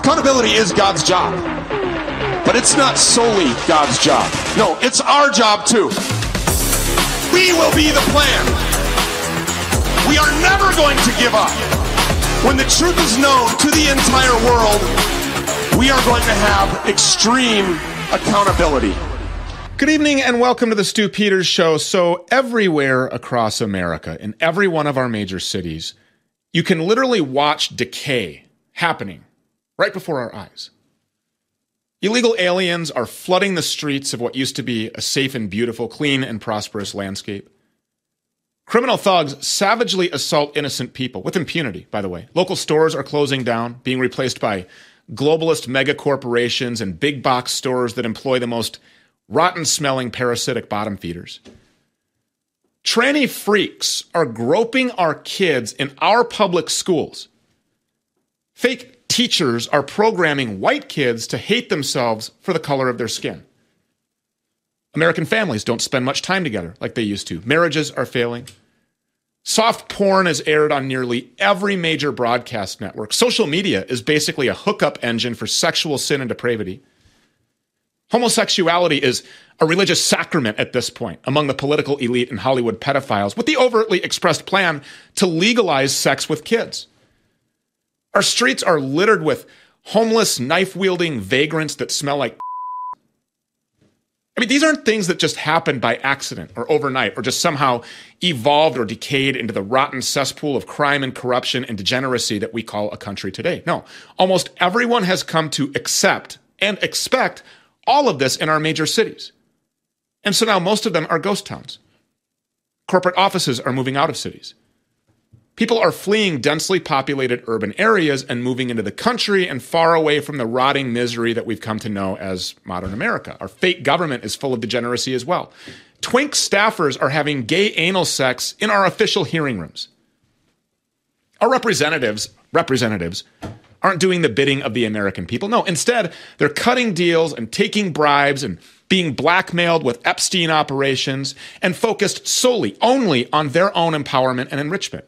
Accountability is God's job. But it's not solely God's job. No, it's our job too. We will be the plan. We are never going to give up. When the truth is known to the entire world, we are going to have extreme accountability. Good evening and welcome to the Stew Peters Show. So, everywhere across America, in every one of our major cities, you can literally watch decay happening right before our eyes. Illegal aliens are flooding the streets of what used to be a safe and beautiful, clean and prosperous landscape. Criminal thugs savagely assault innocent people with impunity, by the way. Local stores are closing down, being replaced by globalist mega corporations and big box stores that employ the most rotten smelling parasitic bottom feeders. Tranny freaks are groping our kids in our public schools. Fake teachers are programming white kids to hate themselves for the color of their skin. American families don't spend much time together like they used to. Marriages are failing. Soft porn is aired on nearly every major broadcast network. Social media is basically a hookup engine for sexual sin and depravity. Homosexuality is a religious sacrament at this point among the political elite and Hollywood pedophiles, with the overtly expressed plan to legalize sex with kids. Our streets are littered with homeless, knife wielding vagrants that smell like. I mean, these aren't things that just happened by accident or overnight or just somehow evolved or decayed into the rotten cesspool of crime and corruption and degeneracy that we call a country today. No, almost everyone has come to accept and expect all of this in our major cities. And so now most of them are ghost towns. Corporate offices are moving out of cities. People are fleeing densely populated urban areas and moving into the country and far away from the rotting misery that we've come to know as modern America. Our fake government is full of degeneracy as well. Twink staffers are having gay anal sex in our official hearing rooms. Our representatives, representatives, aren't doing the bidding of the American people. No, instead, they're cutting deals and taking bribes and being blackmailed with Epstein operations and focused solely, only on their own empowerment and enrichment.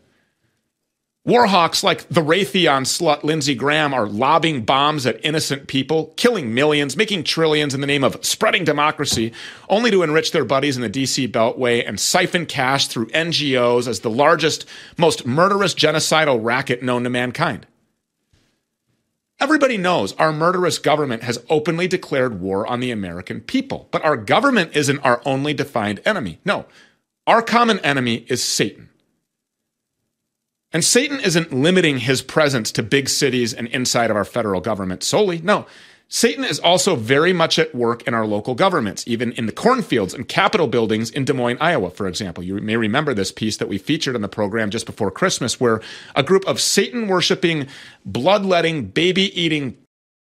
Warhawks like the Raytheon slut Lindsey Graham are lobbing bombs at innocent people, killing millions, making trillions in the name of spreading democracy, only to enrich their buddies in the DC Beltway and siphon cash through NGOs as the largest, most murderous genocidal racket known to mankind. Everybody knows our murderous government has openly declared war on the American people, but our government isn't our only defined enemy. No, our common enemy is Satan. And Satan isn't limiting his presence to big cities and inside of our federal government solely. No, Satan is also very much at work in our local governments, even in the cornfields and Capitol buildings in Des Moines, Iowa, for example. You may remember this piece that we featured on the program just before Christmas, where a group of Satan worshiping, bloodletting, baby eating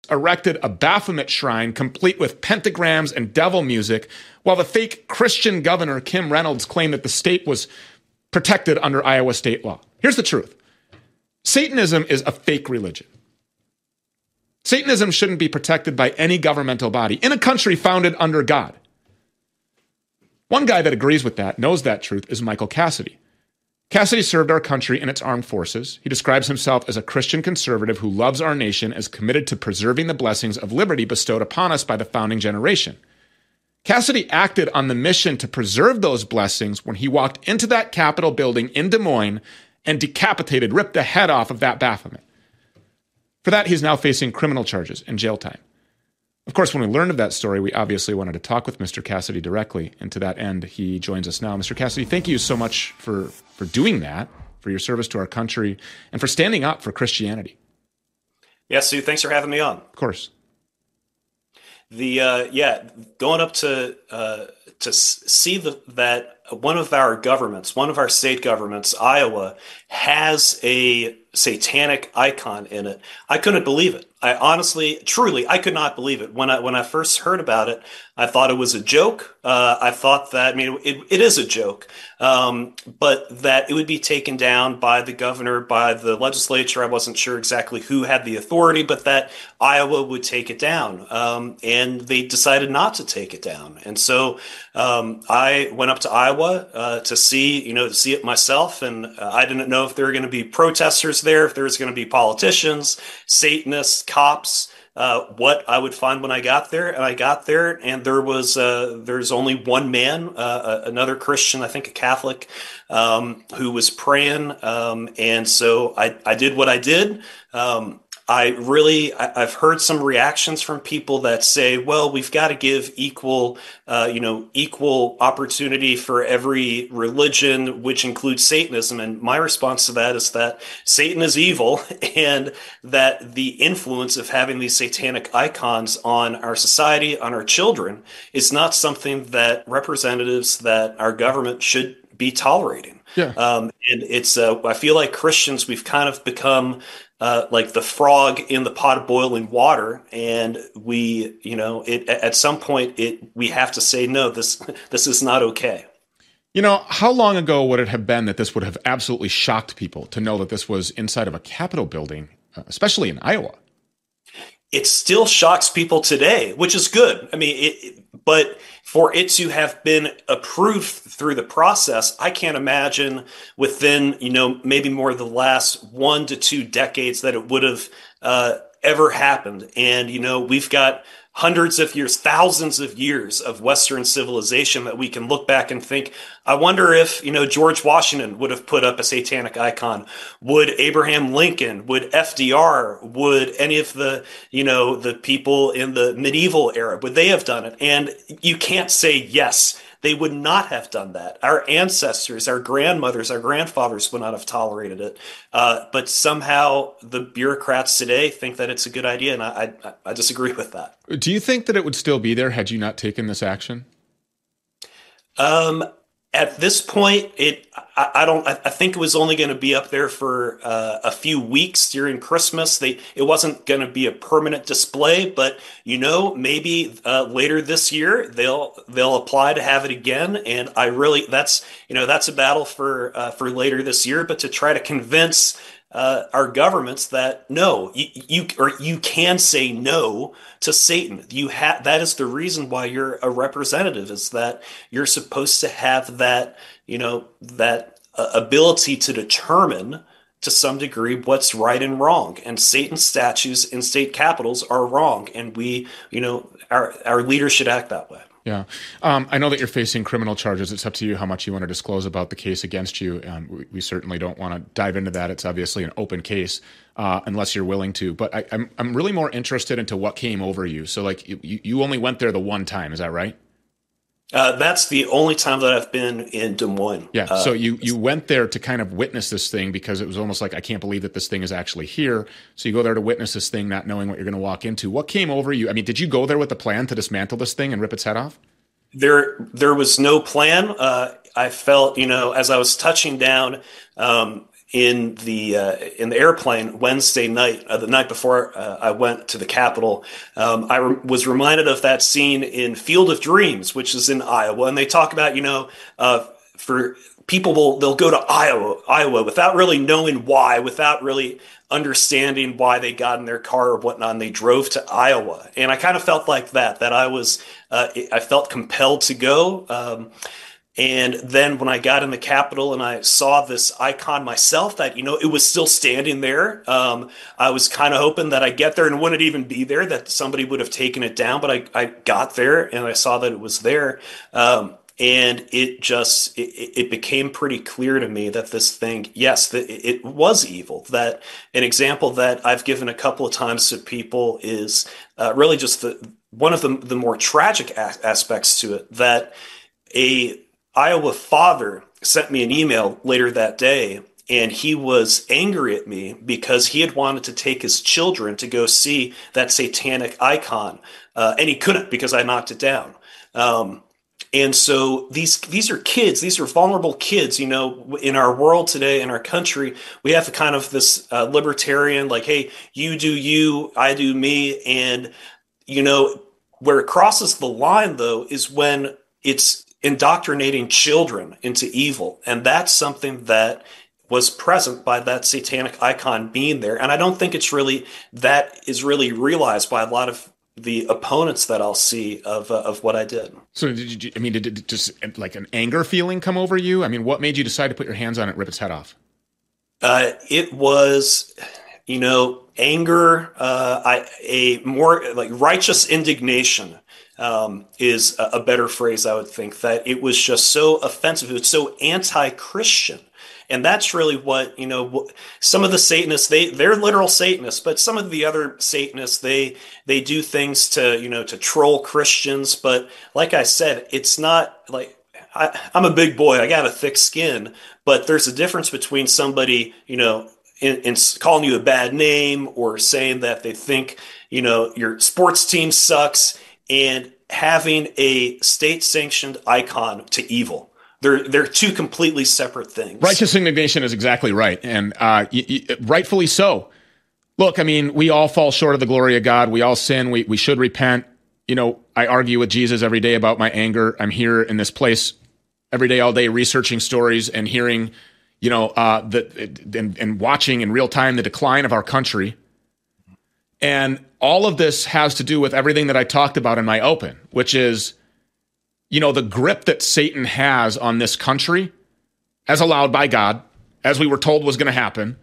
erected a Baphomet shrine complete with pentagrams and devil music, while the fake Christian governor, Kim Reynolds, claimed that the state was protected under Iowa state law. Here's the truth Satanism is a fake religion. Satanism shouldn't be protected by any governmental body in a country founded under God. One guy that agrees with that, knows that truth, is Michael Cassidy. Cassidy served our country in its armed forces. He describes himself as a Christian conservative who loves our nation, as committed to preserving the blessings of liberty bestowed upon us by the founding generation. Cassidy acted on the mission to preserve those blessings when he walked into that Capitol building in Des Moines and decapitated, ripped the head off of that Baphomet. For that, he's now facing criminal charges and jail time. Of course, when we learned of that story, we obviously wanted to talk with Mr. Cassidy directly. And to that end, he joins us now. Mr. Cassidy, thank you so much for, for doing that, for your service to our country, and for standing up for Christianity. Yes, Sue, thanks for having me on. Of course. The uh, yeah, going up to uh, to see the, that one of our governments, one of our state governments, Iowa, has a satanic icon in it. I couldn't believe it. I honestly, truly, I could not believe it when I when I first heard about it. I thought it was a joke. Uh, I thought that, I mean, it, it is a joke, um, but that it would be taken down by the governor, by the legislature. I wasn't sure exactly who had the authority, but that Iowa would take it down. Um, and they decided not to take it down. And so um, I went up to Iowa uh, to see, you know, to see it myself. And uh, I didn't know if there were going to be protesters there, if there was going to be politicians, Satanists, cops uh, what I would find when I got there. And I got there, and there was uh, there's only one man, uh, another Christian, I think a Catholic, um, who was praying. Um, and so I, I did what I did. Um, I really, I, have heard some reactions from people that say, well, we've got to give equal, uh, you know, equal opportunity for every religion, which includes Satanism. And my response to that is that Satan is evil and that the influence of having these satanic icons on our society, on our children, is not something that representatives that our government should be tolerating. Yeah. Um, and it's, uh, I feel like Christians, we've kind of become uh, like the frog in the pot of boiling water and we you know it at some point it we have to say no this this is not okay you know how long ago would it have been that this would have absolutely shocked people to know that this was inside of a capitol building uh, especially in iowa it still shocks people today which is good i mean it, but for it to have been approved through the process, I can't imagine within, you know, maybe more the last one to two decades that it would have uh, ever happened. And, you know, we've got hundreds of years, thousands of years of Western civilization that we can look back and think, I wonder if, you know, George Washington would have put up a satanic icon. Would Abraham Lincoln, would FDR, would any of the, you know, the people in the medieval era, would they have done it? And you can't say yes they would not have done that. Our ancestors, our grandmothers, our grandfathers would not have tolerated it. Uh, but somehow the bureaucrats today think that it's a good idea, and I, I, I disagree with that. Do you think that it would still be there had you not taken this action? Um, at this point, it I, I don't. I, I, think it was only going to be up there for uh, a few weeks during Christmas. They it wasn't going to be a permanent display, but you know, maybe uh, later this year they'll they'll apply to have it again. And I really that's you know that's a battle for uh, for later this year. But to try to convince uh, our governments that no, you, you or you can say no to Satan. You have that is the reason why you're a representative is that you're supposed to have that you know that uh, ability to determine to some degree what's right and wrong. And satan statues in state capitals are wrong. And we you know our our leaders should act that way yeah. Um, I know that you're facing criminal charges. It's up to you how much you want to disclose about the case against you. Um, we, we, certainly don't want to dive into that. It's obviously an open case uh, unless you're willing to. But I, am I'm, I'm really more interested into what came over you. So, like, you, you only went there the one time. Is that right? Uh, that's the only time that I've been in Des Moines. Yeah. Uh, so you you went there to kind of witness this thing because it was almost like I can't believe that this thing is actually here. So you go there to witness this thing, not knowing what you're going to walk into. What came over you? I mean, did you go there with a plan to dismantle this thing and rip its head off? There there was no plan. Uh, I felt, you know, as I was touching down, um, in the uh, in the airplane Wednesday night, uh, the night before uh, I went to the Capitol, um, I re- was reminded of that scene in Field of Dreams, which is in Iowa, and they talk about you know uh, for people will they'll go to Iowa Iowa without really knowing why, without really understanding why they got in their car or whatnot, and they drove to Iowa, and I kind of felt like that that I was uh, I felt compelled to go. Um, and then when I got in the Capitol and I saw this icon myself, that you know it was still standing there. Um, I was kind of hoping that I get there and wouldn't even be there, that somebody would have taken it down. But I, I got there and I saw that it was there, um, and it just it, it, became pretty clear to me that this thing, yes, that it was evil. That an example that I've given a couple of times to people is uh, really just the one of the the more tragic aspects to it that a Iowa father sent me an email later that day and he was angry at me because he had wanted to take his children to go see that satanic icon uh, and he couldn't because I knocked it down. Um, and so these these are kids these are vulnerable kids you know in our world today in our country we have kind of this uh, libertarian like hey you do you i do me and you know where it crosses the line though is when it's indoctrinating children into evil. And that's something that was present by that satanic icon being there. And I don't think it's really, that is really realized by a lot of the opponents that I'll see of, uh, of what I did. So, did you, I mean, did it just like an anger feeling come over you? I mean, what made you decide to put your hands on it, rip its head off? Uh, it was, you know, anger, uh, I, a more like righteous indignation um, is a, better phrase, I would think, that it was just so offensive. It was so anti Christian. And that's really what, you know, some of the Satanists, they, they're literal Satanists, but some of the other Satanists, they, they do things to, you know, to troll Christians. But like I said, it's not like, I, I'm a big boy. I got a thick skin, but there's a difference between somebody, you know, in, in, calling you a bad name or saying that they think you know your sports team sucks and having a state sanctioned icon to evil. They're they're two completely separate things. Righteous indignation is exactly right, and uh, y- y- rightfully so. Look, I mean, we all fall short of the glory of God. We all sin. We we should repent. You know, I argue with Jesus every day about my anger. I'm here in this place every day, all day, researching stories and hearing, you know, uh, the and, and watching in real time the decline of our country and all of this has to do with everything that I talked about in my open, which is, you know, the grip that Satan has on this country, as allowed by God, as we were told was going to happen,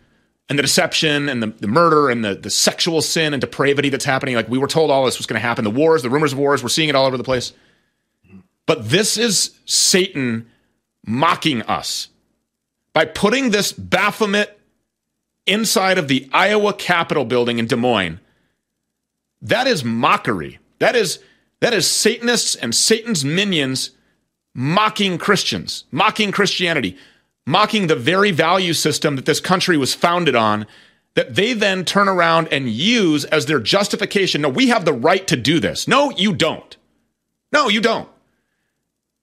and the deception and the, the murder and the, the sexual sin and depravity that's happening. Like we were told all this was going to happen. The wars, the rumors of wars, we're seeing it all over the place. But this is Satan mocking us by putting this Baphomet inside of the Iowa Capitol building in Des Moines that is mockery. That is that is Satanists and Satan's minions mocking Christians, mocking Christianity, mocking the very value system that this country was founded on that they then turn around and use as their justification. No, we have the right to do this. No, you don't. No, you don't.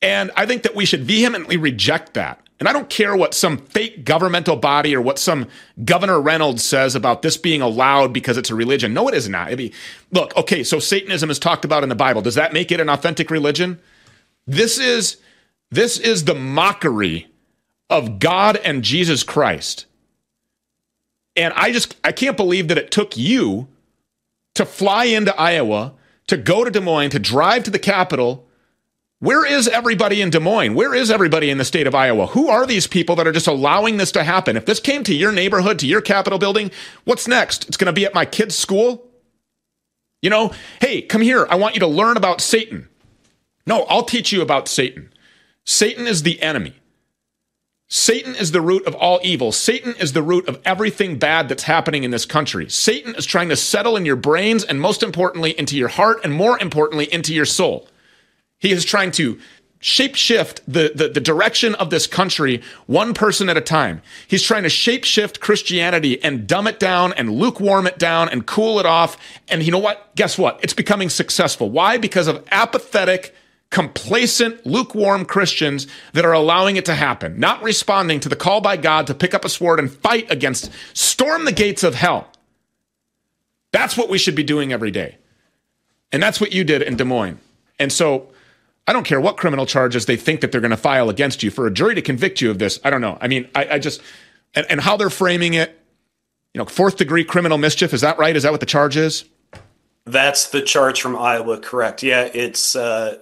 And I think that we should vehemently reject that. And I don't care what some fake governmental body or what some Governor Reynolds says about this being allowed because it's a religion. No, it is not. Be, look, okay, so Satanism is talked about in the Bible. Does that make it an authentic religion? This is this is the mockery of God and Jesus Christ. And I just I can't believe that it took you to fly into Iowa, to go to Des Moines, to drive to the Capitol where is everybody in Des Moines? Where is everybody in the state of Iowa? Who are these people that are just allowing this to happen? If this came to your neighborhood, to your Capitol building, what's next? It's going to be at my kid's school? You know, hey, come here. I want you to learn about Satan. No, I'll teach you about Satan. Satan is the enemy. Satan is the root of all evil. Satan is the root of everything bad that's happening in this country. Satan is trying to settle in your brains and, most importantly, into your heart and, more importantly, into your soul. He is trying to shapeshift the, the, the direction of this country one person at a time. He's trying to shapeshift Christianity and dumb it down and lukewarm it down and cool it off. And you know what? Guess what? It's becoming successful. Why? Because of apathetic, complacent, lukewarm Christians that are allowing it to happen, not responding to the call by God to pick up a sword and fight against, storm the gates of hell. That's what we should be doing every day. And that's what you did in Des Moines. And so I don't care what criminal charges they think that they're going to file against you for a jury to convict you of this. I don't know. I mean, I, I just, and, and how they're framing it, you know, fourth degree criminal mischief. Is that right? Is that what the charge is? That's the charge from Iowa. Correct. Yeah. It's, uh,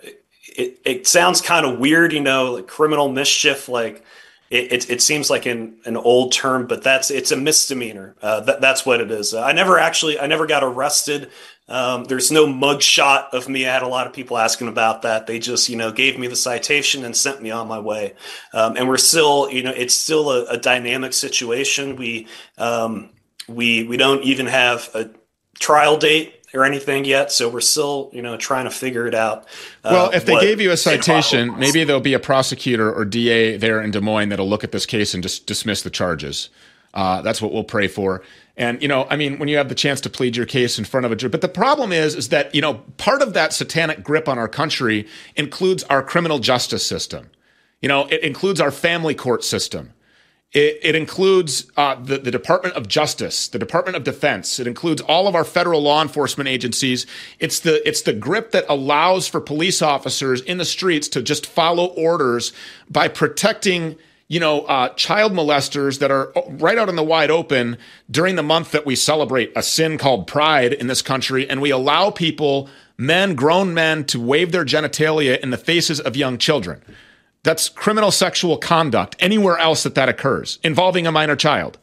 it, it sounds kind of weird, you know, like criminal mischief, like, it, it, it, seems like an, an old term, but that's it's a misdemeanor. Uh, that, that's what it is. Uh, I never actually I never got arrested. Um, there's no mug shot of me. I had a lot of people asking about that. They just you know gave me the citation and sent me on my way. Um, and we're still you know it's still a, a dynamic situation. We um, we we don't even have a trial date or anything yet. So we're still, you know, trying to figure it out. Uh, well, if they gave you a citation, maybe there'll be a prosecutor or DA there in Des Moines that'll look at this case and just dismiss the charges. Uh, that's what we'll pray for. And you know, I mean, when you have the chance to plead your case in front of a jury, but the problem is, is that you know, part of that satanic grip on our country includes our criminal justice system. You know, it includes our family court system. It, it includes uh, the, the Department of Justice, the Department of Defense. It includes all of our federal law enforcement agencies. It's the it's the grip that allows for police officers in the streets to just follow orders by protecting you know, uh, child molesters that are right out in the wide open during the month that we celebrate a sin called pride in this country, and we allow people, men, grown men, to wave their genitalia in the faces of young children. That's criminal sexual conduct anywhere else that that occurs involving a minor child.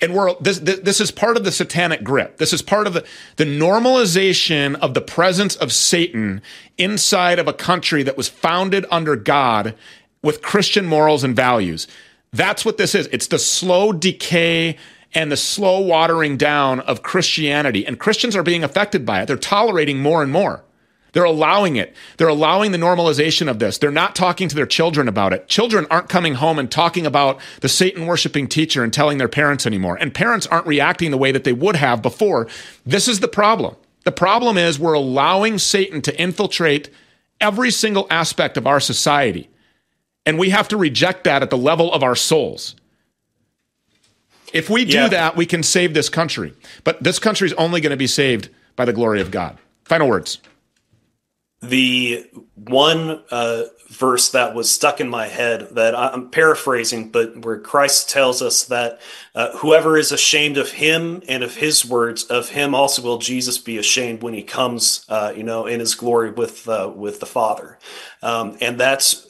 And we're this, this, this is part of the satanic grip. This is part of the, the normalization of the presence of Satan inside of a country that was founded under God with Christian morals and values. That's what this is. It's the slow decay and the slow watering down of Christianity. And Christians are being affected by it. They're tolerating more and more. They're allowing it. They're allowing the normalization of this. They're not talking to their children about it. Children aren't coming home and talking about the Satan worshiping teacher and telling their parents anymore. And parents aren't reacting the way that they would have before. This is the problem. The problem is we're allowing Satan to infiltrate every single aspect of our society. And we have to reject that at the level of our souls. If we do yeah. that, we can save this country. But this country is only going to be saved by the glory of God. Final words. The one uh, verse that was stuck in my head that I'm paraphrasing, but where Christ tells us that uh, whoever is ashamed of him and of his words, of him also will Jesus be ashamed when he comes, uh, you know, in his glory with uh, with the Father. Um, and that's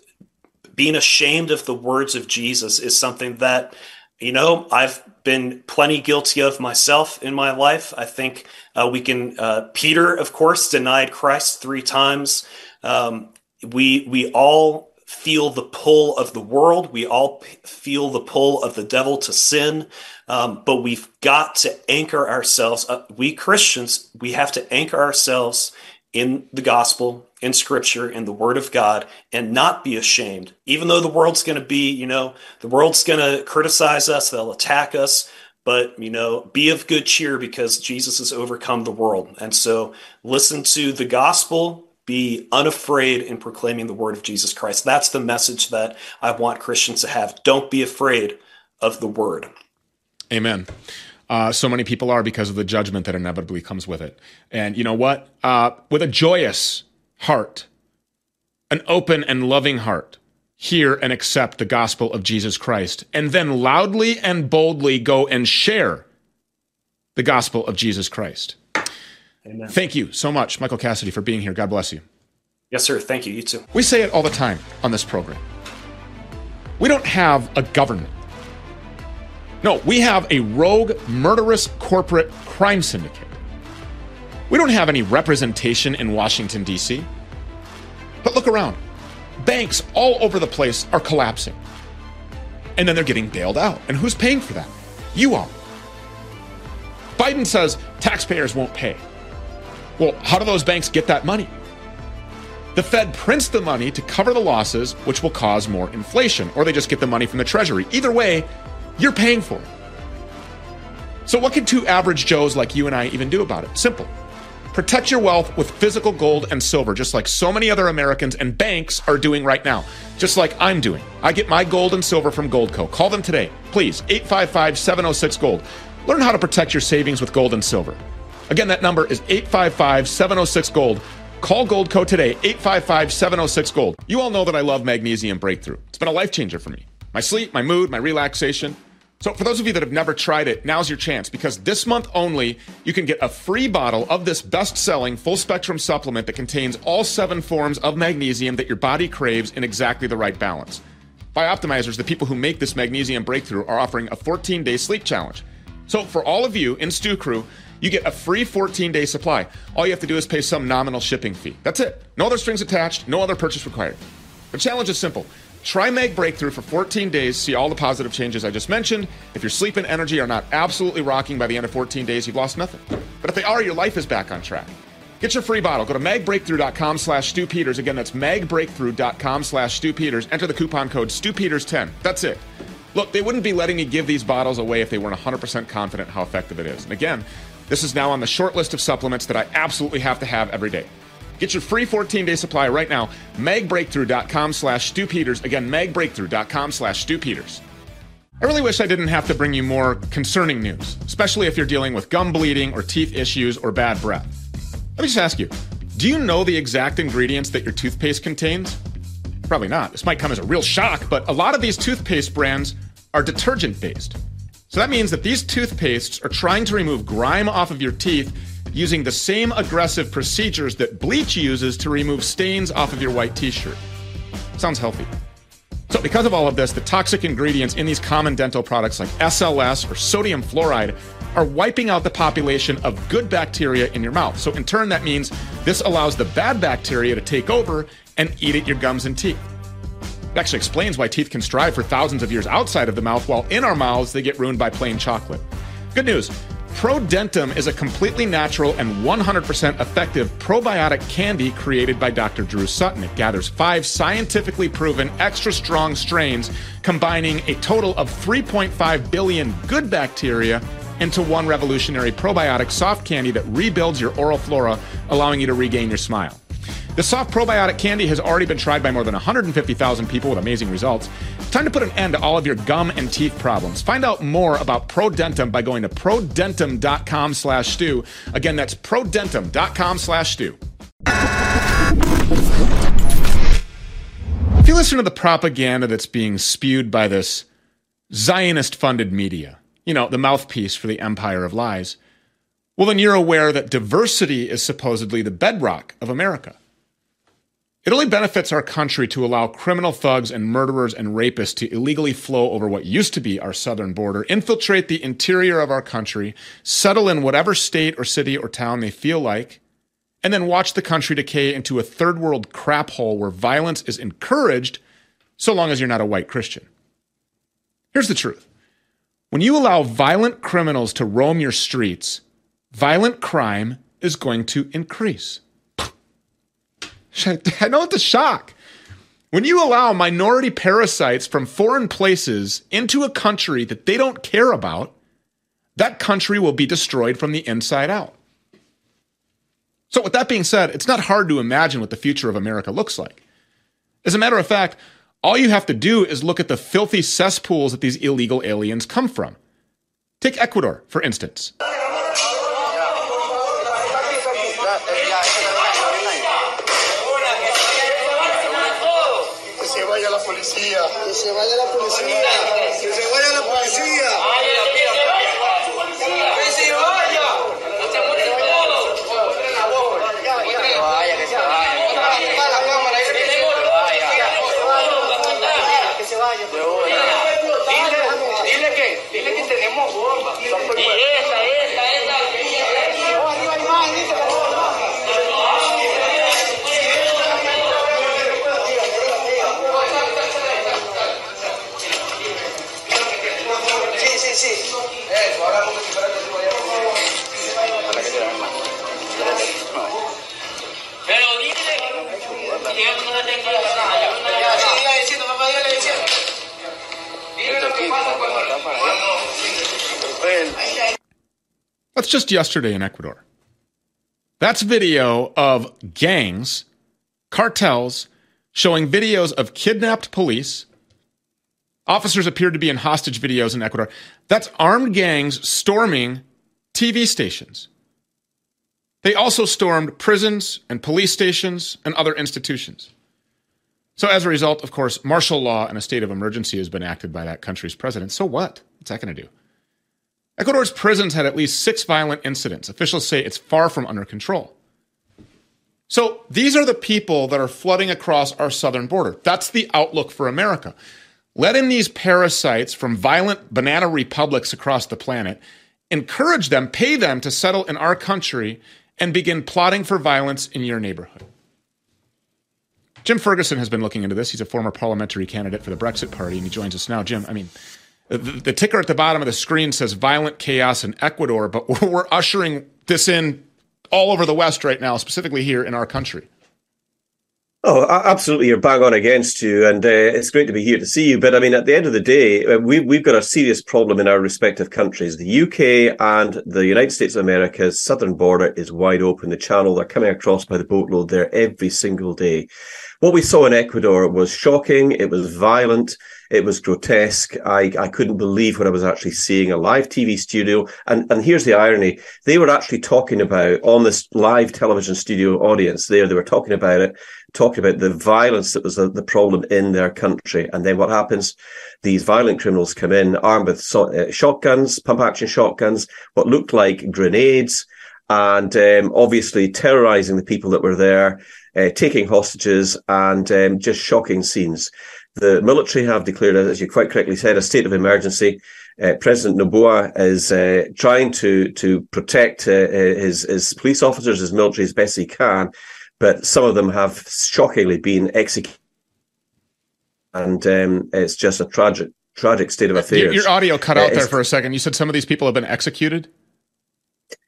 being ashamed of the words of Jesus is something that, you know, I've been plenty guilty of myself in my life. I think uh, we can, uh, Peter, of course, denied Christ three times. Um, we, we all feel the pull of the world. We all p- feel the pull of the devil to sin. Um, but we've got to anchor ourselves. Uh, we Christians, we have to anchor ourselves in the gospel, in scripture, in the word of God, and not be ashamed. Even though the world's going to be, you know, the world's going to criticize us, they'll attack us, but, you know, be of good cheer because Jesus has overcome the world. And so listen to the gospel, be unafraid in proclaiming the word of Jesus Christ. That's the message that I want Christians to have. Don't be afraid of the word. Amen. Uh, so many people are because of the judgment that inevitably comes with it. And you know what? Uh, with a joyous heart, an open and loving heart, hear and accept the gospel of Jesus Christ, and then loudly and boldly go and share the gospel of Jesus Christ. Amen. Thank you so much, Michael Cassidy, for being here. God bless you. Yes, sir. Thank you. You too. We say it all the time on this program. We don't have a government no, we have a rogue, murderous corporate crime syndicate. We don't have any representation in Washington, D.C. But look around. Banks all over the place are collapsing. And then they're getting bailed out. And who's paying for that? You are. Biden says taxpayers won't pay. Well, how do those banks get that money? The Fed prints the money to cover the losses, which will cause more inflation, or they just get the money from the Treasury. Either way, you're paying for it. So, what can two average Joes like you and I even do about it? Simple. Protect your wealth with physical gold and silver, just like so many other Americans and banks are doing right now, just like I'm doing. I get my gold and silver from Goldco. Call them today, please, 855 706 Gold. Learn how to protect your savings with gold and silver. Again, that number is 855 706 Gold. Call Goldco today, 855 706 Gold. You all know that I love Magnesium Breakthrough. It's been a life changer for me. My sleep, my mood, my relaxation. So, for those of you that have never tried it, now's your chance because this month only, you can get a free bottle of this best selling full spectrum supplement that contains all seven forms of magnesium that your body craves in exactly the right balance. Bioptimizers, the people who make this magnesium breakthrough, are offering a 14 day sleep challenge. So, for all of you in Stew Crew, you get a free 14 day supply. All you have to do is pay some nominal shipping fee. That's it. No other strings attached, no other purchase required. The challenge is simple. Try Mag Breakthrough for 14 days, see all the positive changes I just mentioned. If your sleep and energy are not absolutely rocking by the end of 14 days, you've lost nothing. But if they are, your life is back on track. Get your free bottle. Go to magbreakthrough.com slash Stew Peters. Again, that's magbreakthrough.com slash Stew Peters. Enter the coupon code StewPeters10. That's it. Look, they wouldn't be letting me give these bottles away if they weren't 100% confident how effective it is. And again, this is now on the short list of supplements that I absolutely have to have every day. Get your free 14-day supply right now. MagBreakthrough.com slash Stew Peters. Again, MagBreakthrough.com slash Stew Peters. I really wish I didn't have to bring you more concerning news, especially if you're dealing with gum bleeding or teeth issues or bad breath. Let me just ask you do you know the exact ingredients that your toothpaste contains? Probably not. This might come as a real shock, but a lot of these toothpaste brands are detergent based. So that means that these toothpastes are trying to remove grime off of your teeth using the same aggressive procedures that bleach uses to remove stains off of your white t shirt. Sounds healthy. So, because of all of this, the toxic ingredients in these common dental products like SLS or sodium fluoride are wiping out the population of good bacteria in your mouth. So, in turn, that means this allows the bad bacteria to take over and eat at your gums and teeth. It actually explains why teeth can strive for thousands of years outside of the mouth, while in our mouths they get ruined by plain chocolate. Good news ProDentim is a completely natural and 100% effective probiotic candy created by Dr. Drew Sutton. It gathers five scientifically proven extra strong strains, combining a total of 3.5 billion good bacteria into one revolutionary probiotic soft candy that rebuilds your oral flora, allowing you to regain your smile. The soft probiotic candy has already been tried by more than 150,000 people with amazing results. Time to put an end to all of your gum and teeth problems. Find out more about ProDentim by going to prodentim.com slash stew. Again, that's prodentim.com slash stew. If you listen to the propaganda that's being spewed by this Zionist funded media, you know, the mouthpiece for the empire of lies, well, then you're aware that diversity is supposedly the bedrock of America. It only benefits our country to allow criminal thugs and murderers and rapists to illegally flow over what used to be our southern border, infiltrate the interior of our country, settle in whatever state or city or town they feel like, and then watch the country decay into a third world crap hole where violence is encouraged so long as you're not a white Christian. Here's the truth when you allow violent criminals to roam your streets, violent crime is going to increase. I know it's a shock. When you allow minority parasites from foreign places into a country that they don't care about, that country will be destroyed from the inside out. So, with that being said, it's not hard to imagine what the future of America looks like. As a matter of fact, all you have to do is look at the filthy cesspools that these illegal aliens come from. Take Ecuador, for instance. Se vaya la policía. Que se vaya la policía. Que se vaya. Que se mueren todos. Que se vaya, que se vaya. la cámara. Que se vaya. Que se vaya. That's just yesterday in Ecuador. That's video of gangs, cartels, showing videos of kidnapped police. Officers appeared to be in hostage videos in Ecuador. That's armed gangs storming TV stations. They also stormed prisons and police stations and other institutions. So, as a result, of course, martial law and a state of emergency has been acted by that country's president. So, what? What's that going to do? Ecuador's prisons had at least six violent incidents. Officials say it's far from under control. So, these are the people that are flooding across our southern border. That's the outlook for America. Let in these parasites from violent banana republics across the planet, encourage them, pay them to settle in our country, and begin plotting for violence in your neighborhood. Jim Ferguson has been looking into this. He's a former parliamentary candidate for the Brexit Party, and he joins us now. Jim, I mean, the, the ticker at the bottom of the screen says violent chaos in Ecuador, but we're, we're ushering this in all over the West right now, specifically here in our country. Oh, absolutely. You're bang on against you. And uh, it's great to be here to see you. But I mean, at the end of the day, uh, we, we've got a serious problem in our respective countries. The UK and the United States of America's southern border is wide open. The channel, they're coming across by the boatload there every single day. What we saw in Ecuador was shocking. It was violent. It was grotesque. I, I couldn't believe what I was actually seeing a live TV studio. And, and here's the irony. They were actually talking about on this live television studio audience there, they were talking about it, talking about the violence that was the, the problem in their country. And then what happens? These violent criminals come in armed with so, uh, shotguns, pump action shotguns, what looked like grenades, and um, obviously terrorizing the people that were there, uh, taking hostages, and um, just shocking scenes. The military have declared, as you quite correctly said, a state of emergency. Uh, President Noboa is uh, trying to to protect uh, uh, his his police officers, his military as best he can, but some of them have shockingly been executed, and um, it's just a tragic tragic state of affairs. Your, your audio cut out there for a second. You said some of these people have been executed.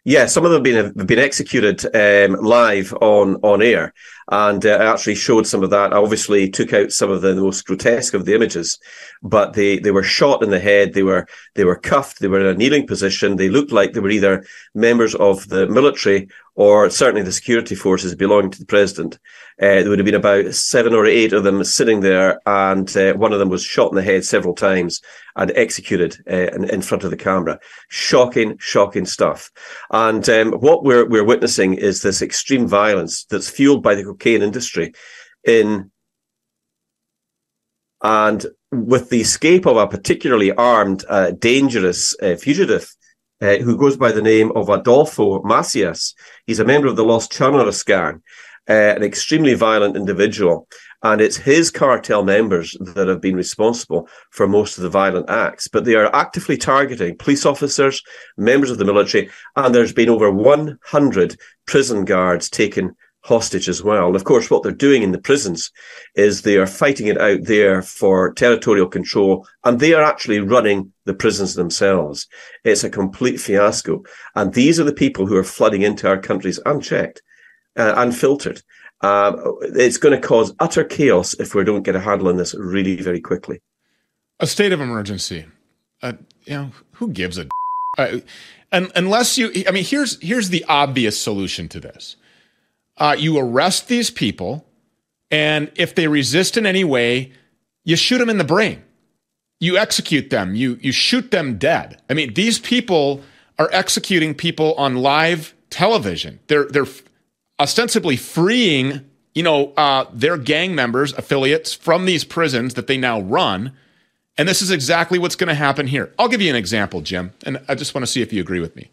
Yeah, some of them have been, have been executed um, live on on air, and uh, I actually showed some of that. I obviously took out some of the most grotesque of the images, but they they were shot in the head. They were they were cuffed. They were in a kneeling position. They looked like they were either members of the military or certainly the security forces belonging to the president. Uh, there would have been about seven or eight of them sitting there, and uh, one of them was shot in the head several times and executed uh, in, in, front of the camera. Shocking, shocking stuff. And um, what we're we're witnessing is this extreme violence that's fueled by the cocaine industry in and with the escape of a particularly armed, uh, dangerous uh, fugitive uh, who goes by the name of Adolfo Macias. He's a member of the Los Chanos gang, uh, an extremely violent individual. And it's his cartel members that have been responsible for most of the violent acts. But they are actively targeting police officers, members of the military, and there's been over 100 prison guards taken hostage as well. And of course, what they're doing in the prisons is they are fighting it out there for territorial control and they are actually running the prisons themselves. It's a complete fiasco. And these are the people who are flooding into our countries unchecked, uh, unfiltered. Uh, it's going to cause utter chaos if we don't get a handle on this really very quickly. A state of emergency. Uh, you know, who gives a uh, and unless you, I mean, here's here's the obvious solution to this uh, you arrest these people, and if they resist in any way, you shoot them in the brain. You execute them. You you shoot them dead. I mean, these people are executing people on live television. They're they're ostensibly freeing you know uh, their gang members, affiliates from these prisons that they now run. And this is exactly what's going to happen here. I'll give you an example, Jim, and I just want to see if you agree with me.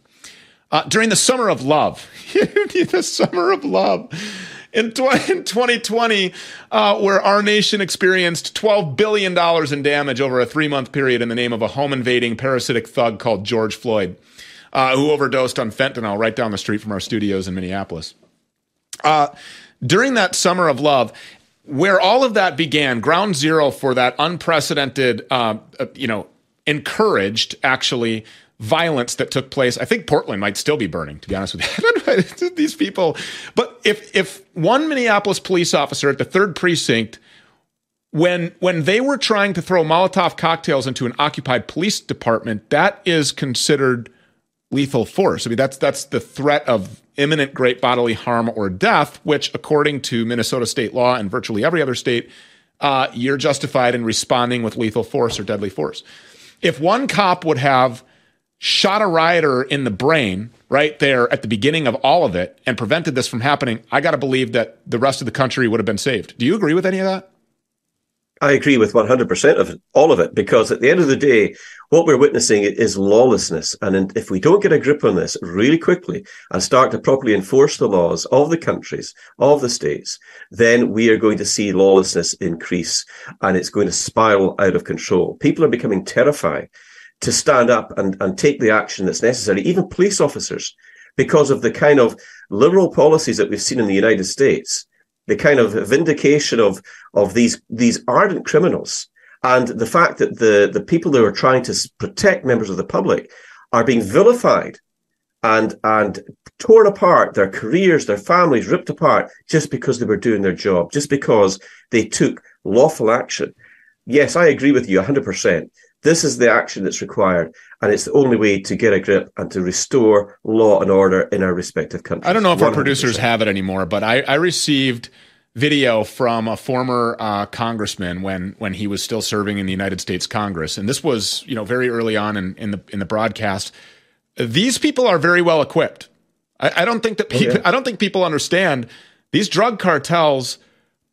Uh, during the summer of love, the summer of love in, in 2020, uh, where our nation experienced $12 billion in damage over a three month period in the name of a home invading parasitic thug called George Floyd, uh, who overdosed on fentanyl right down the street from our studios in Minneapolis. Uh, during that summer of love, where all of that began, ground zero for that unprecedented, uh, uh, you know, encouraged actually violence that took place. I think Portland might still be burning, to be honest with you. These people. But if if one Minneapolis police officer at the third precinct, when when they were trying to throw Molotov cocktails into an occupied police department, that is considered lethal force. I mean, that's that's the threat of imminent great bodily harm or death, which, according to Minnesota state law and virtually every other state, uh, you're justified in responding with lethal force or deadly force. If one cop would have shot a rioter in the brain right there at the beginning of all of it and prevented this from happening, I got to believe that the rest of the country would have been saved. Do you agree with any of that? I agree with 100% of it, all of it, because at the end of the day, what we're witnessing is lawlessness. And if we don't get a grip on this really quickly and start to properly enforce the laws of the countries, of the states, then we are going to see lawlessness increase and it's going to spiral out of control. People are becoming terrified to stand up and, and take the action that's necessary, even police officers, because of the kind of liberal policies that we've seen in the United States, the kind of vindication of, of these, these ardent criminals, and the fact that the, the people who are trying to protect members of the public are being vilified and, and torn apart, their careers, their families ripped apart just because they were doing their job, just because they took lawful action. Yes, I agree with you 100%. This is the action that's required, and it's the only way to get a grip and to restore law and order in our respective countries. I don't know if 100%. our producers have it anymore, but I, I received video from a former uh, congressman when when he was still serving in the United States Congress, and this was you know very early on in, in the in the broadcast. These people are very well equipped. I, I don't think that people, oh, yeah. I don't think people understand these drug cartels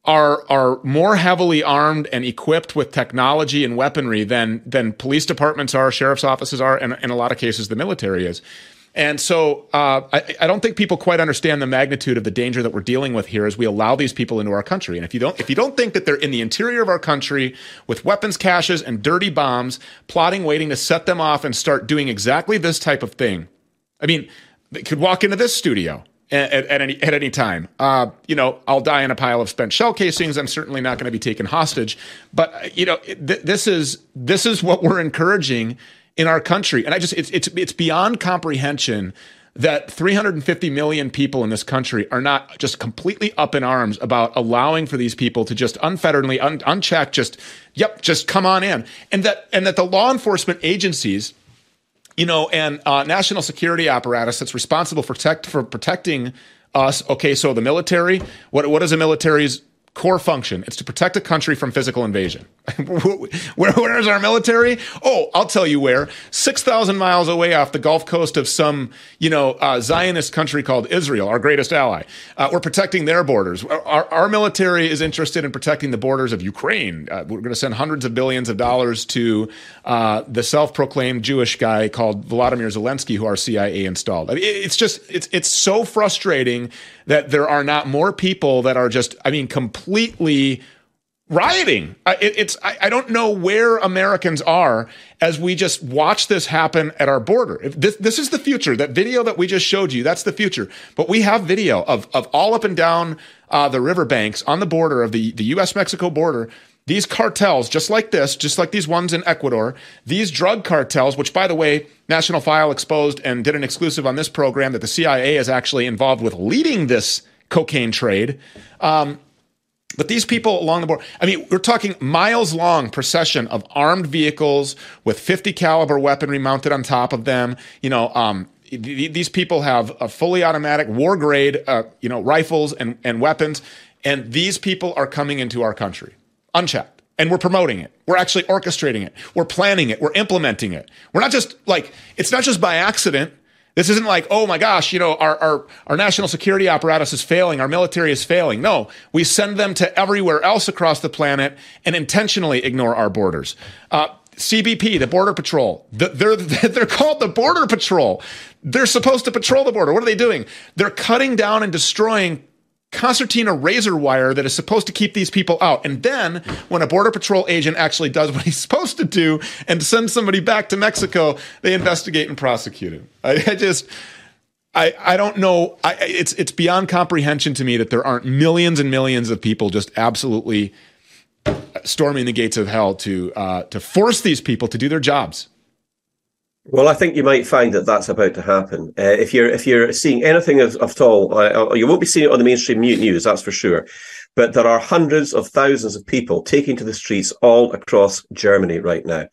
are are more heavily armed and equipped with technology and weaponry than than police departments are, sheriff's offices are, and in a lot of cases the military is. And so uh, I, I, don't think people quite understand the magnitude of the danger that we're dealing with here as we allow these people into our country. And if you don't, if you don't think that they're in the interior of our country with weapons caches and dirty bombs, plotting, waiting to set them off and start doing exactly this type of thing, I mean, they could walk into this studio at, at, any at any time. Uh, you know, I'll die in a pile of spent shell casings. I'm certainly not going to be taken hostage. But you know, th- this is this is what we're encouraging in our country. And I just it's it's it's beyond comprehension that 350 million people in this country are not just completely up in arms about allowing for these people to just unfetteredly un- unchecked just yep just come on in and that and that the law enforcement agencies you know and uh, national security apparatus that's responsible for protect for protecting us okay so the military what what is a military's core function. It's to protect a country from physical invasion. Where, where is our military? Oh, I'll tell you where. 6,000 miles away off the Gulf Coast of some, you know, uh, Zionist country called Israel, our greatest ally. Uh, we're protecting their borders. Our, our, military is interested in protecting the borders of Ukraine. Uh, we're going to send hundreds of billions of dollars to uh, the self-proclaimed Jewish guy called Vladimir Zelensky, who our CIA installed. I mean, it's just, it's, it's so frustrating that there are not more people that are just, I mean, completely rioting. It, it's I, I, don't know where Americans are as we just watch this happen at our border. If this this is the future. That video that we just showed you, that's the future. But we have video of of all up and down uh, the riverbanks on the border of the the U.S. Mexico border these cartels, just like this, just like these ones in Ecuador, these drug cartels, which by the way, National File exposed and did an exclusive on this program that the CIA is actually involved with leading this cocaine trade. Um, but these people along the border, I mean, we're talking miles long procession of armed vehicles with 50 caliber weaponry mounted on top of them. You know, um, these people have a fully automatic war grade, uh, you know, rifles and, and weapons. And these people are coming into our country unchecked. And we're promoting it. We're actually orchestrating it. We're planning it. We're implementing it. We're not just like, it's not just by accident. This isn't like, oh my gosh, you know, our, our, our national security apparatus is failing. Our military is failing. No, we send them to everywhere else across the planet and intentionally ignore our borders. Uh, CBP, the Border Patrol, they're, they're called the Border Patrol. They're supposed to patrol the border. What are they doing? They're cutting down and destroying concertina razor wire that is supposed to keep these people out. And then when a border patrol agent actually does what he's supposed to do and sends somebody back to Mexico, they investigate and prosecute him. I, I just, I, I don't know. I, it's, it's beyond comprehension to me that there aren't millions and millions of people just absolutely storming the gates of hell to, uh, to force these people to do their jobs. Well, I think you might find that that's about to happen. Uh, if you're if you're seeing anything of, all, uh, you won't be seeing it on the mainstream news, that's for sure. But there are hundreds of thousands of people taking to the streets all across Germany right now.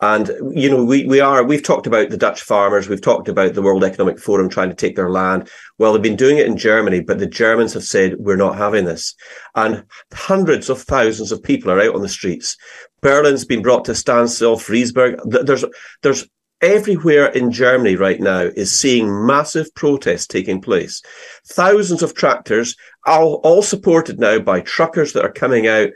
And, you know, we, we are, we've talked about the Dutch farmers. We've talked about the World Economic Forum trying to take their land. Well, they've been doing it in Germany, but the Germans have said, we're not having this. And hundreds of thousands of people are out on the streets. Berlin's been brought to a standstill. Friesberg. There's, there's everywhere in Germany right now is seeing massive protests taking place. Thousands of tractors, all, all supported now by truckers that are coming out,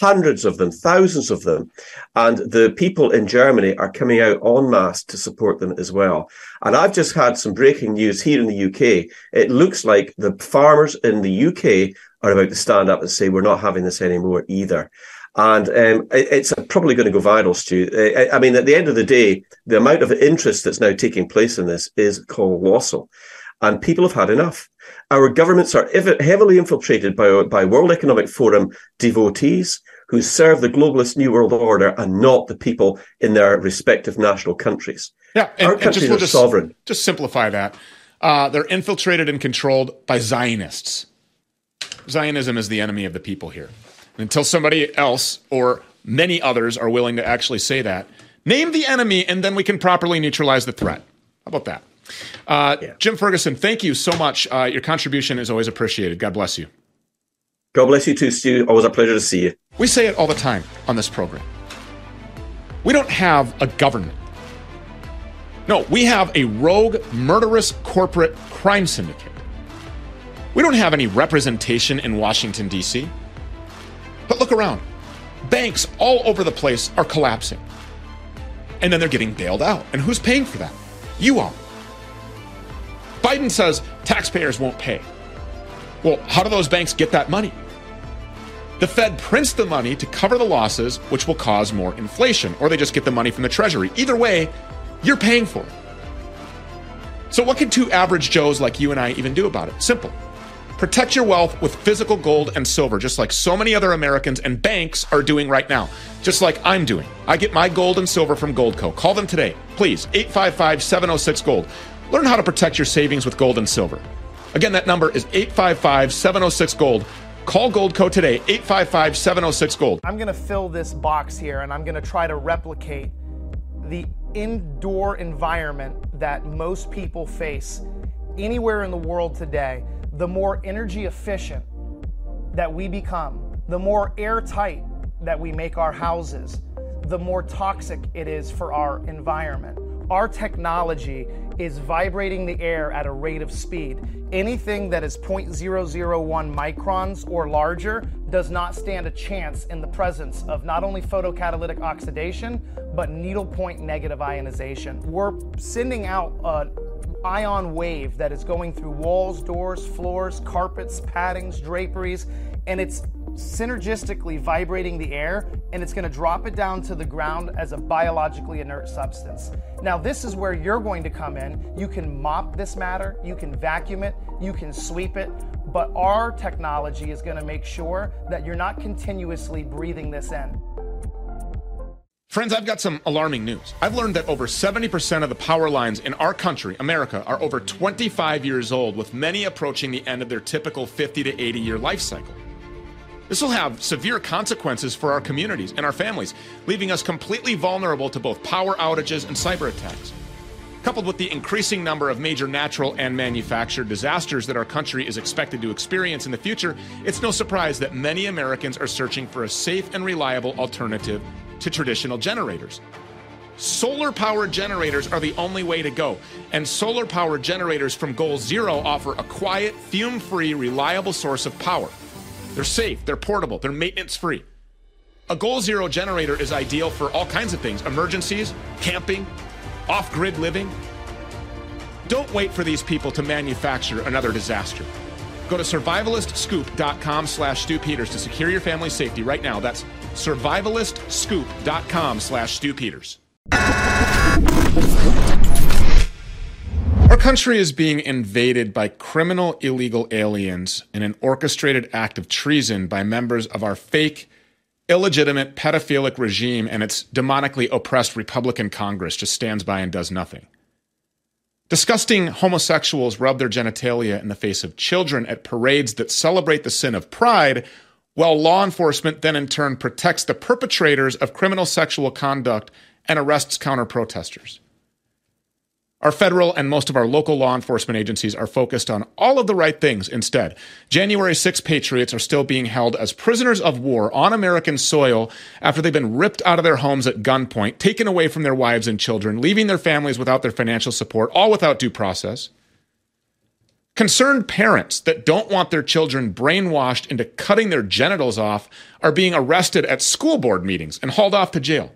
hundreds of them, thousands of them. And the people in Germany are coming out en masse to support them as well. And I've just had some breaking news here in the UK. It looks like the farmers in the UK are about to stand up and say, we're not having this anymore either. And um, it's probably going to go viral, Stew. I mean, at the end of the day, the amount of interest that's now taking place in this is colossal. And people have had enough. Our governments are heavily infiltrated by, by World Economic Forum devotees who serve the globalist New World Order and not the people in their respective national countries. Yeah, and, Our countries and just, we'll are sovereign. Just simplify that. Uh, they're infiltrated and controlled by Zionists. Zionism is the enemy of the people here until somebody else or many others are willing to actually say that, name the enemy and then we can properly neutralize the threat. How about that? Uh, yeah. Jim Ferguson, thank you so much. Uh, your contribution is always appreciated. God bless you. God bless you too, Stew. Always a pleasure to see you. We say it all the time on this program. We don't have a government. No, we have a rogue, murderous corporate crime syndicate. We don't have any representation in Washington, D.C. But look around. Banks all over the place are collapsing. And then they're getting bailed out. And who's paying for that? You are. Biden says taxpayers won't pay. Well, how do those banks get that money? The Fed prints the money to cover the losses, which will cause more inflation, or they just get the money from the Treasury. Either way, you're paying for it. So, what can two average Joes like you and I even do about it? Simple. Protect your wealth with physical gold and silver, just like so many other Americans and banks are doing right now, just like I'm doing. I get my gold and silver from Goldco. Call them today, please, 855 706 Gold. Learn how to protect your savings with gold and silver. Again, that number is 855 706 Gold. Call Goldco today, 855 706 Gold. I'm going to fill this box here and I'm going to try to replicate the indoor environment that most people face anywhere in the world today. The more energy efficient that we become, the more airtight that we make our houses, the more toxic it is for our environment. Our technology is vibrating the air at a rate of speed. Anything that is 0.001 microns or larger does not stand a chance in the presence of not only photocatalytic oxidation, but needlepoint negative ionization. We're sending out an ion wave that is going through walls, doors, floors, carpets, paddings, draperies, and it's synergistically vibrating the air and it's going to drop it down to the ground as a biologically inert substance. Now, this is where you're going to come in. You can mop this matter, you can vacuum it, you can sweep it, but our technology is going to make sure that you're not continuously breathing this in. Friends, I've got some alarming news. I've learned that over 70% of the power lines in our country, America, are over 25 years old, with many approaching the end of their typical 50 to 80 year life cycle. This will have severe consequences for our communities and our families, leaving us completely vulnerable to both power outages and cyber attacks. Coupled with the increasing number of major natural and manufactured disasters that our country is expected to experience in the future, it's no surprise that many Americans are searching for a safe and reliable alternative to traditional generators. Solar powered generators are the only way to go, and solar powered generators from Goal Zero offer a quiet, fume free, reliable source of power. They're safe, they're portable, they're maintenance free. A Goal Zero generator is ideal for all kinds of things emergencies, camping, off grid living. Don't wait for these people to manufacture another disaster. Go to survivalistscoop.com slash Stew Peters to secure your family's safety right now. That's survivalistscoop.com slash Stew Peters. Our country is being invaded by criminal illegal aliens in an orchestrated act of treason by members of our fake, illegitimate, pedophilic regime, and its demonically oppressed Republican Congress just stands by and does nothing. Disgusting homosexuals rub their genitalia in the face of children at parades that celebrate the sin of pride, while law enforcement then in turn protects the perpetrators of criminal sexual conduct and arrests counter protesters. Our federal and most of our local law enforcement agencies are focused on all of the right things instead. January 6 patriots are still being held as prisoners of war on American soil after they've been ripped out of their homes at gunpoint, taken away from their wives and children, leaving their families without their financial support, all without due process. Concerned parents that don't want their children brainwashed into cutting their genitals off are being arrested at school board meetings and hauled off to jail.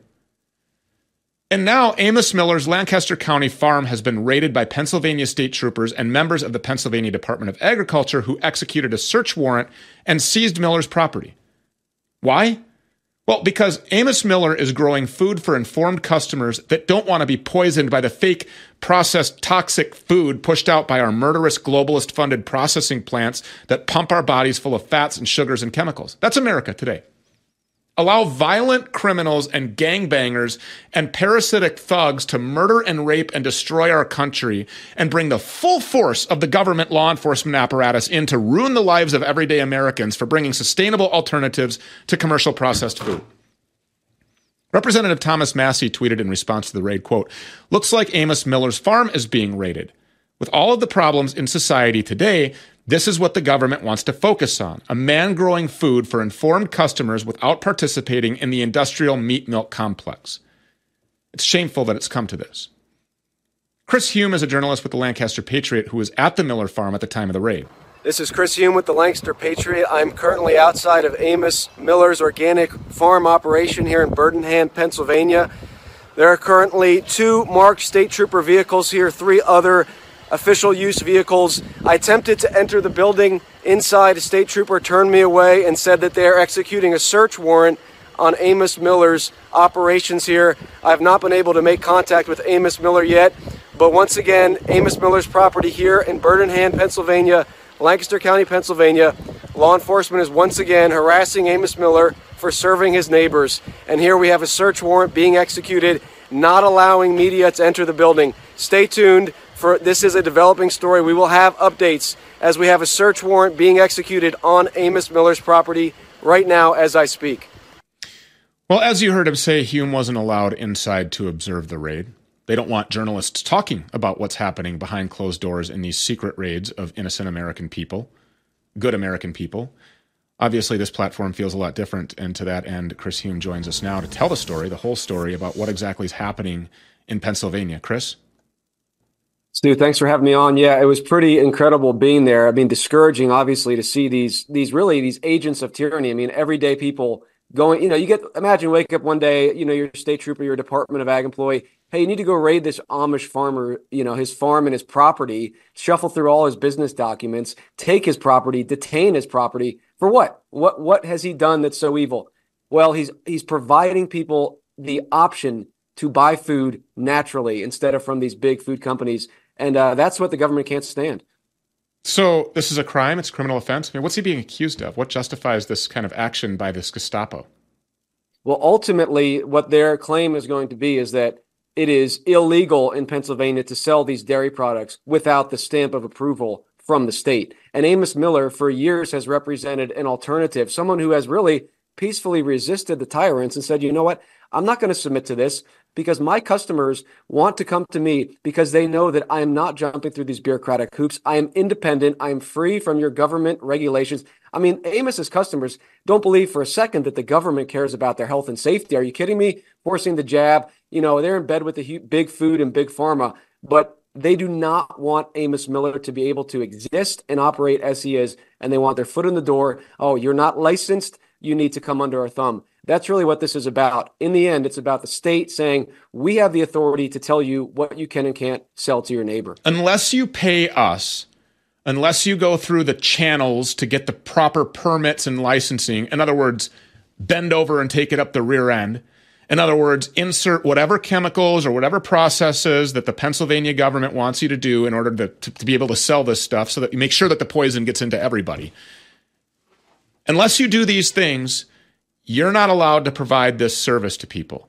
And now Amos Miller's Lancaster County farm has been raided by Pennsylvania state troopers and members of the Pennsylvania Department of Agriculture who executed a search warrant and seized Miller's property. Why? Well, because Amos Miller is growing food for informed customers that don't want to be poisoned by the fake processed toxic food pushed out by our murderous globalist funded processing plants that pump our bodies full of fats and sugars and chemicals. That's America today allow violent criminals and gangbangers and parasitic thugs to murder and rape and destroy our country and bring the full force of the government law enforcement apparatus in to ruin the lives of everyday Americans for bringing sustainable alternatives to commercial processed food. Representative Thomas Massie tweeted in response to the raid, quote, looks like Amos Miller's farm is being raided. With all of the problems in society today, This is what the government wants to focus on a man growing food for informed customers without participating in the industrial meat milk complex. It's shameful that it's come to this. Chris Hume is a journalist with the Lancaster Patriot who was at the Miller farm at the time of the raid. This is Chris Hume with the Lancaster Patriot. I'm currently outside of Amos Miller's organic farm operation here in Bird-in-Hand, Pennsylvania. There are currently two marked state trooper vehicles here, three other official use vehicles. I attempted to enter the building inside. A state trooper turned me away and said that they are executing a search warrant on Amos Miller's operations here. I have not been able to make contact with Amos Miller yet. But once again, Amos Miller's property here in Bird-in-Hand, Pennsylvania, Lancaster County, Pennsylvania, law enforcement is once again harassing Amos Miller for serving his neighbors. And here we have a search warrant being executed, not allowing media to enter the building. Stay tuned for this is a developing story. We will have updates as we have a search warrant being executed on Amos Miller's property right now as I speak. Well, as you heard him say, Hume wasn't allowed inside to observe the raid. They don't want journalists talking about what's happening behind closed doors in these secret raids of innocent American people, good American people. Obviously, this platform feels a lot different, and to that end, Chris Hume joins us now to tell the story, the whole story about what exactly is happening in Pennsylvania. Chris? Stew, thanks for having me on. Yeah, it was pretty incredible being there. I mean, discouraging, obviously, to see these these really these agents of tyranny. I mean, everyday people going. You know, you get imagine wake up one day, you know, you're state trooper, you're Department of Ag employee hey, you need to go raid this Amish farmer, you know, his farm and his property, shuffle through all his business documents, take his property, detain his property for what? What what has he done that's so evil? Well, he's he's providing people the option to buy food naturally instead of from these big food companies, and uh, that's what the government can't stand. So this is a crime; it's a criminal offense. I mean, what's he being accused of? What justifies this kind of action by this Gestapo? Well, ultimately, what their claim is going to be is that it is illegal in Pennsylvania to sell these dairy products without the stamp of approval from the state. And Amos Miller, for years, has represented an alternative, someone who has really peacefully resisted the tyrants and said, you know what? I'm not going to submit to this because my customers want to come to me because they know that I am not jumping through these bureaucratic hoops. I am independent. I am free from your government regulations. I mean, Amos's customers don't believe for a second that the government cares about their health and safety. Are you kidding me? Forcing the jab, you know, they're in bed with the big food and big pharma, but they do not want Amos Miller to be able to exist and operate as he is. And they want their foot in the door. Oh, you're not licensed. You need to come under our thumb. That's really what this is about. In the end, it's about the state saying, we have the authority to tell you what you can and can't sell to your neighbor. Unless you pay us, unless you go through the channels to get the proper permits and licensing, in other words, bend over and take it up the rear end in other words, insert whatever chemicals or whatever processes that the Pennsylvania government wants you to do in order to, to, to, be able to sell this stuff so that you make sure that the poison gets into everybody. Unless you do these things, you're not allowed to provide this service to people.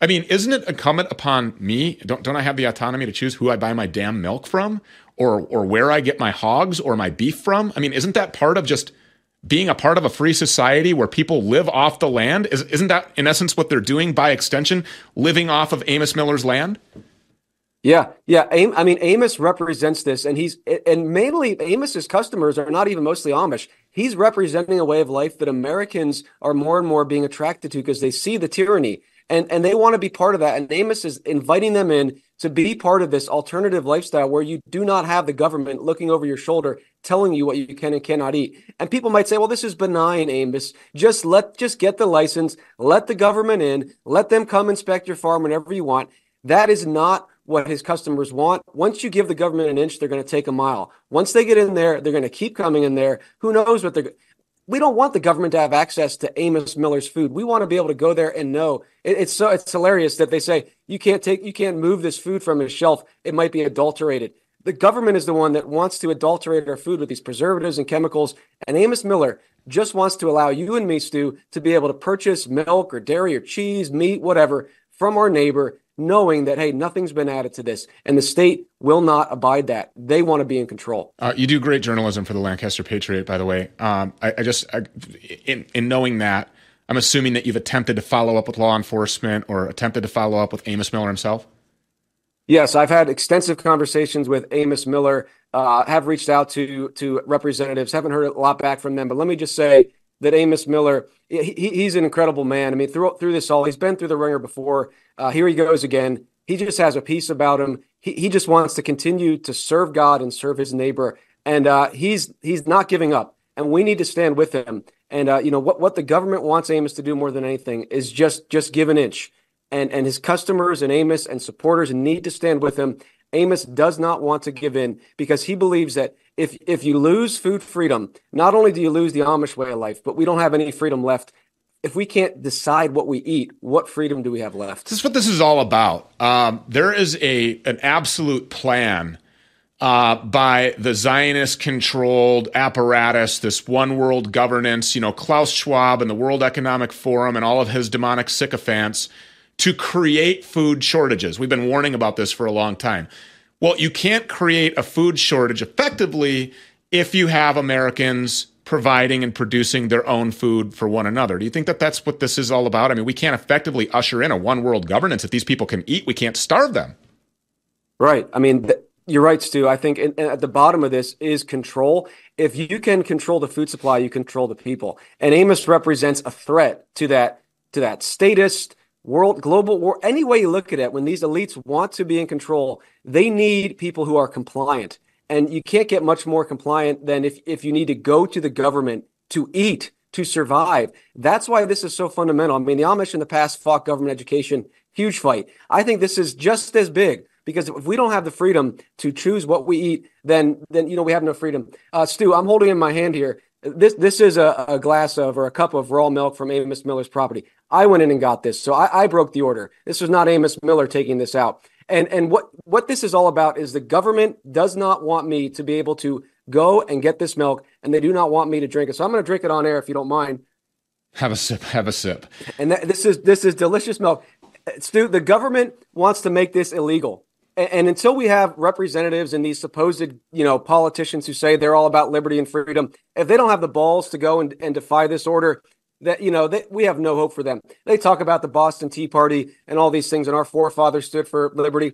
I mean, isn't it incumbent upon me? Don't, don't I have the autonomy to choose who I buy my damn milk from or, or where I get my hogs or my beef from? I mean, isn't that part of just being a part of a free society where people live off the land? Is, isn't that, in essence, what they're doing by extension, living off of Amos Miller's land? Yeah, yeah. I mean, Amos represents this, and he's and mainly Amos's customers are not even mostly Amish. He's representing a way of life that Americans are more and more being attracted to because they see the tyranny and and they want to be part of that. And Amos is inviting them in to be part of this alternative lifestyle where you do not have the government looking over your shoulder telling you what you can and cannot eat. And people might say, well, this is benign, Amos. Just let, just get the license, let the government in, let them come inspect your farm whenever you want. That is not what his customers want. Once you give the government an inch, they're going to take a mile. Once they get in there, they're going to keep coming in there. Who knows what they're we don't want the government to have access to Amos Miller's food. We want to be able to go there and know. It, it's so it's hilarious that they say you can't take you can't move this food from his shelf. It might be adulterated. The government is the one that wants to adulterate our food with these preservatives and chemicals. And Amos Miller just wants to allow you and me, Stew, to be able to purchase milk or dairy or cheese, meat, whatever from our neighbor knowing that hey nothing's been added to this and the state will not abide that they want to be in control uh, you do great journalism for the lancaster patriot by the way um, I, I, just I, in, in knowing that i'm assuming that you've attempted to follow up with law enforcement or attempted to follow up with amos miller himself Yes, I've had extensive conversations with Amos Miller. Uh, have reached out to to representatives. Haven't heard a lot back from them, but let me just say that Amos Miller, he, he's an incredible man. I mean, through through this all, he's been through the ringer before. Uh, here he goes again. He just has a piece about him. He he just wants to continue to serve God and serve his neighbor, and uh, he's he's not giving up. And we need to stand with him. And uh, you know what what the government wants Amos to do more than anything is just just give an inch and, and his customers and Amos and supporters need to stand with him. Amos does not want to give in because he believes that if if you lose food freedom, not only do you lose the Amish way of life, but we don't have any freedom left. If we can't decide what we eat, what freedom do we have left? This is what this is all about. Um, there is a an absolute plan uh, by the Zionist controlled apparatus, this one world governance, you know, Klaus Schwab and the World Economic Forum and all of his demonic sycophants to create food shortages. We've been warning about this for a long time. Well, you can't create a food shortage effectively if you have Americans providing and producing their own food for one another. Do you think that that's what this is all about? I mean, we can't effectively usher in a one world governance if these people can eat. We can't starve them. Right. I mean, th- you're right, Stew. I think in, in, at the bottom of this is control. If you can control the food supply, you control the people. And Amos represents a threat to that to that statist world, global war, any way you look at it, when these elites want to be in control, they need people who are compliant. And you can't get much more compliant than if, if you need to go to the government to eat, to survive. That's why this is so fundamental. I mean, the Amish in the past fought government education, huge fight. I think this is just as big because if we don't have the freedom to choose what we eat, then then you know we have no freedom. Uh, Stew, I'm holding in my hand here. This this is a, a glass of or a cup of raw milk from Amos Miller's property. I went in and got this. So I, I broke the order. This was not Amos Miller taking this out. And and what what this is all about is the government does not want me to be able to go and get this milk, and they do not want me to drink it. So I'm going to drink it on air if you don't mind. Have a sip. Have a sip. And that, this is this is delicious milk. Stu, the government wants to make this illegal. And, and until we have representatives and these supposed, you know, politicians who say they're all about liberty and freedom, if they don't have the balls to go and, and defy this order, that you know that we have no hope for them. They talk about the Boston Tea Party and all these things, and our forefathers stood for liberty,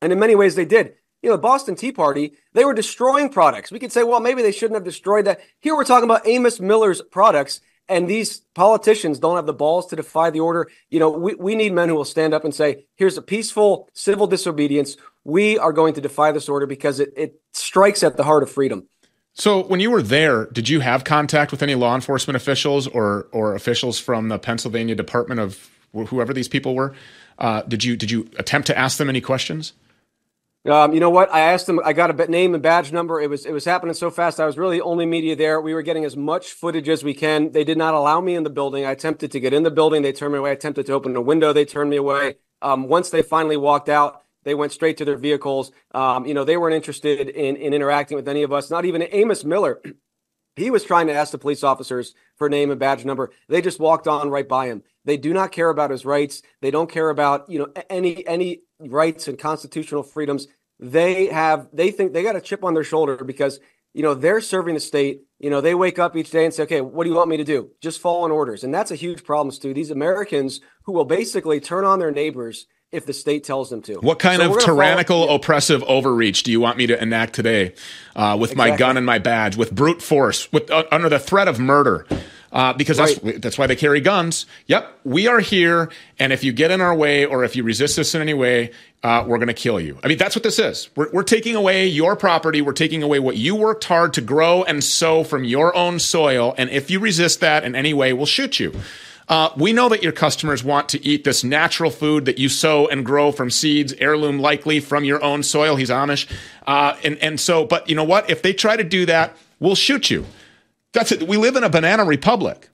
and in many ways they did. You know, the Boston Tea Party, they were destroying products. We could say, well, maybe they shouldn't have destroyed that. Here we're talking about Amos Miller's products, and these politicians don't have the balls to defy the order. You know, we, we need men who will stand up and say, here's a peaceful civil disobedience. We are going to defy this order because it, it strikes at the heart of freedom. So when you were there, did you have contact with any law enforcement officials or or officials from the Pennsylvania Department of whoever these people were? Uh, did you did you attempt to ask them any questions? Um, you know what? I asked them. I got a name and badge number. It was it was happening so fast. I was really the only media there. We were getting as much footage as we can. They did not allow me in the building. I attempted to get in the building. They turned me away. I attempted to open a window. They turned me away. Um, once they finally walked out, they went straight to their vehicles. Um, you know, they weren't interested in, in interacting with any of us, not even Amos Miller. He was trying to ask the police officers for name and badge number. They just walked on right by him. They do not care about his rights. They don't care about, you know, any any rights and constitutional freedoms. They have they think they got a chip on their shoulder because, you know, they're serving the state. You know, they wake up each day and say, "Okay, what do you want me to do?" Just follow in orders. And that's a huge problem, Stew. These Americans who will basically turn on their neighbors if the state tells them to. What kind so of tyrannical, follow- oppressive overreach do you want me to enact today uh, with exactly. my gun and my badge, with brute force, with uh, under the threat of murder? Uh, because right. that's that's why they carry guns. Yep, we are here, and if you get in our way or if you resist us in any way, uh, we're going to kill you. I mean, that's what this is. We're, we're taking away your property. We're taking away what you worked hard to grow and sow from your own soil, and if you resist that in any way, we'll shoot you. Uh, we know that your customers want to eat this natural food that you sow and grow from seeds, heirloom likely from your own soil. He's Amish. Uh, and, and so, but you know what? If they try to do that, we'll shoot you. That's it. We live in a banana republic.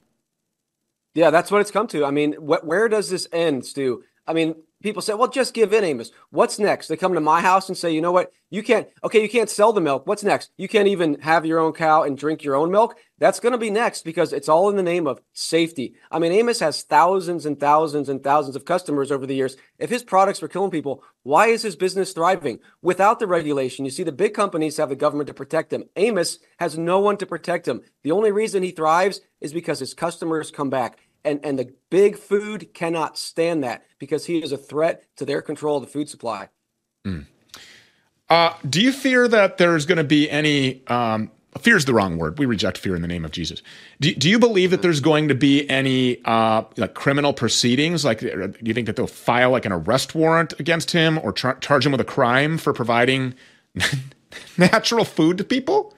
Yeah, that's what it's come to. I mean, wh- where does this end, Stew? I mean, people say, well, just give in, Amos. What's next? They come to my house and say, you know what? You can't, okay, you can't sell the milk. What's next? You can't even have your own cow and drink your own milk. That's going to be next because it's all in the name of safety. I mean, Amos has thousands and thousands and thousands of customers over the years. If his products were killing people, why is his business thriving? Without the regulation, you see, the big companies have the government to protect him. Amos has no one to protect him. The only reason he thrives is because his customers come back and and the big food cannot stand that because he is a threat to their control of the food supply. Mm. Uh, do you fear that there's going to be any? Um, fear is the wrong word. We reject fear in the name of Jesus. Do, do you believe that there's going to be any uh, like criminal proceedings? Like, do you think that they'll file like an arrest warrant against him or charge him with a crime for providing natural food to people?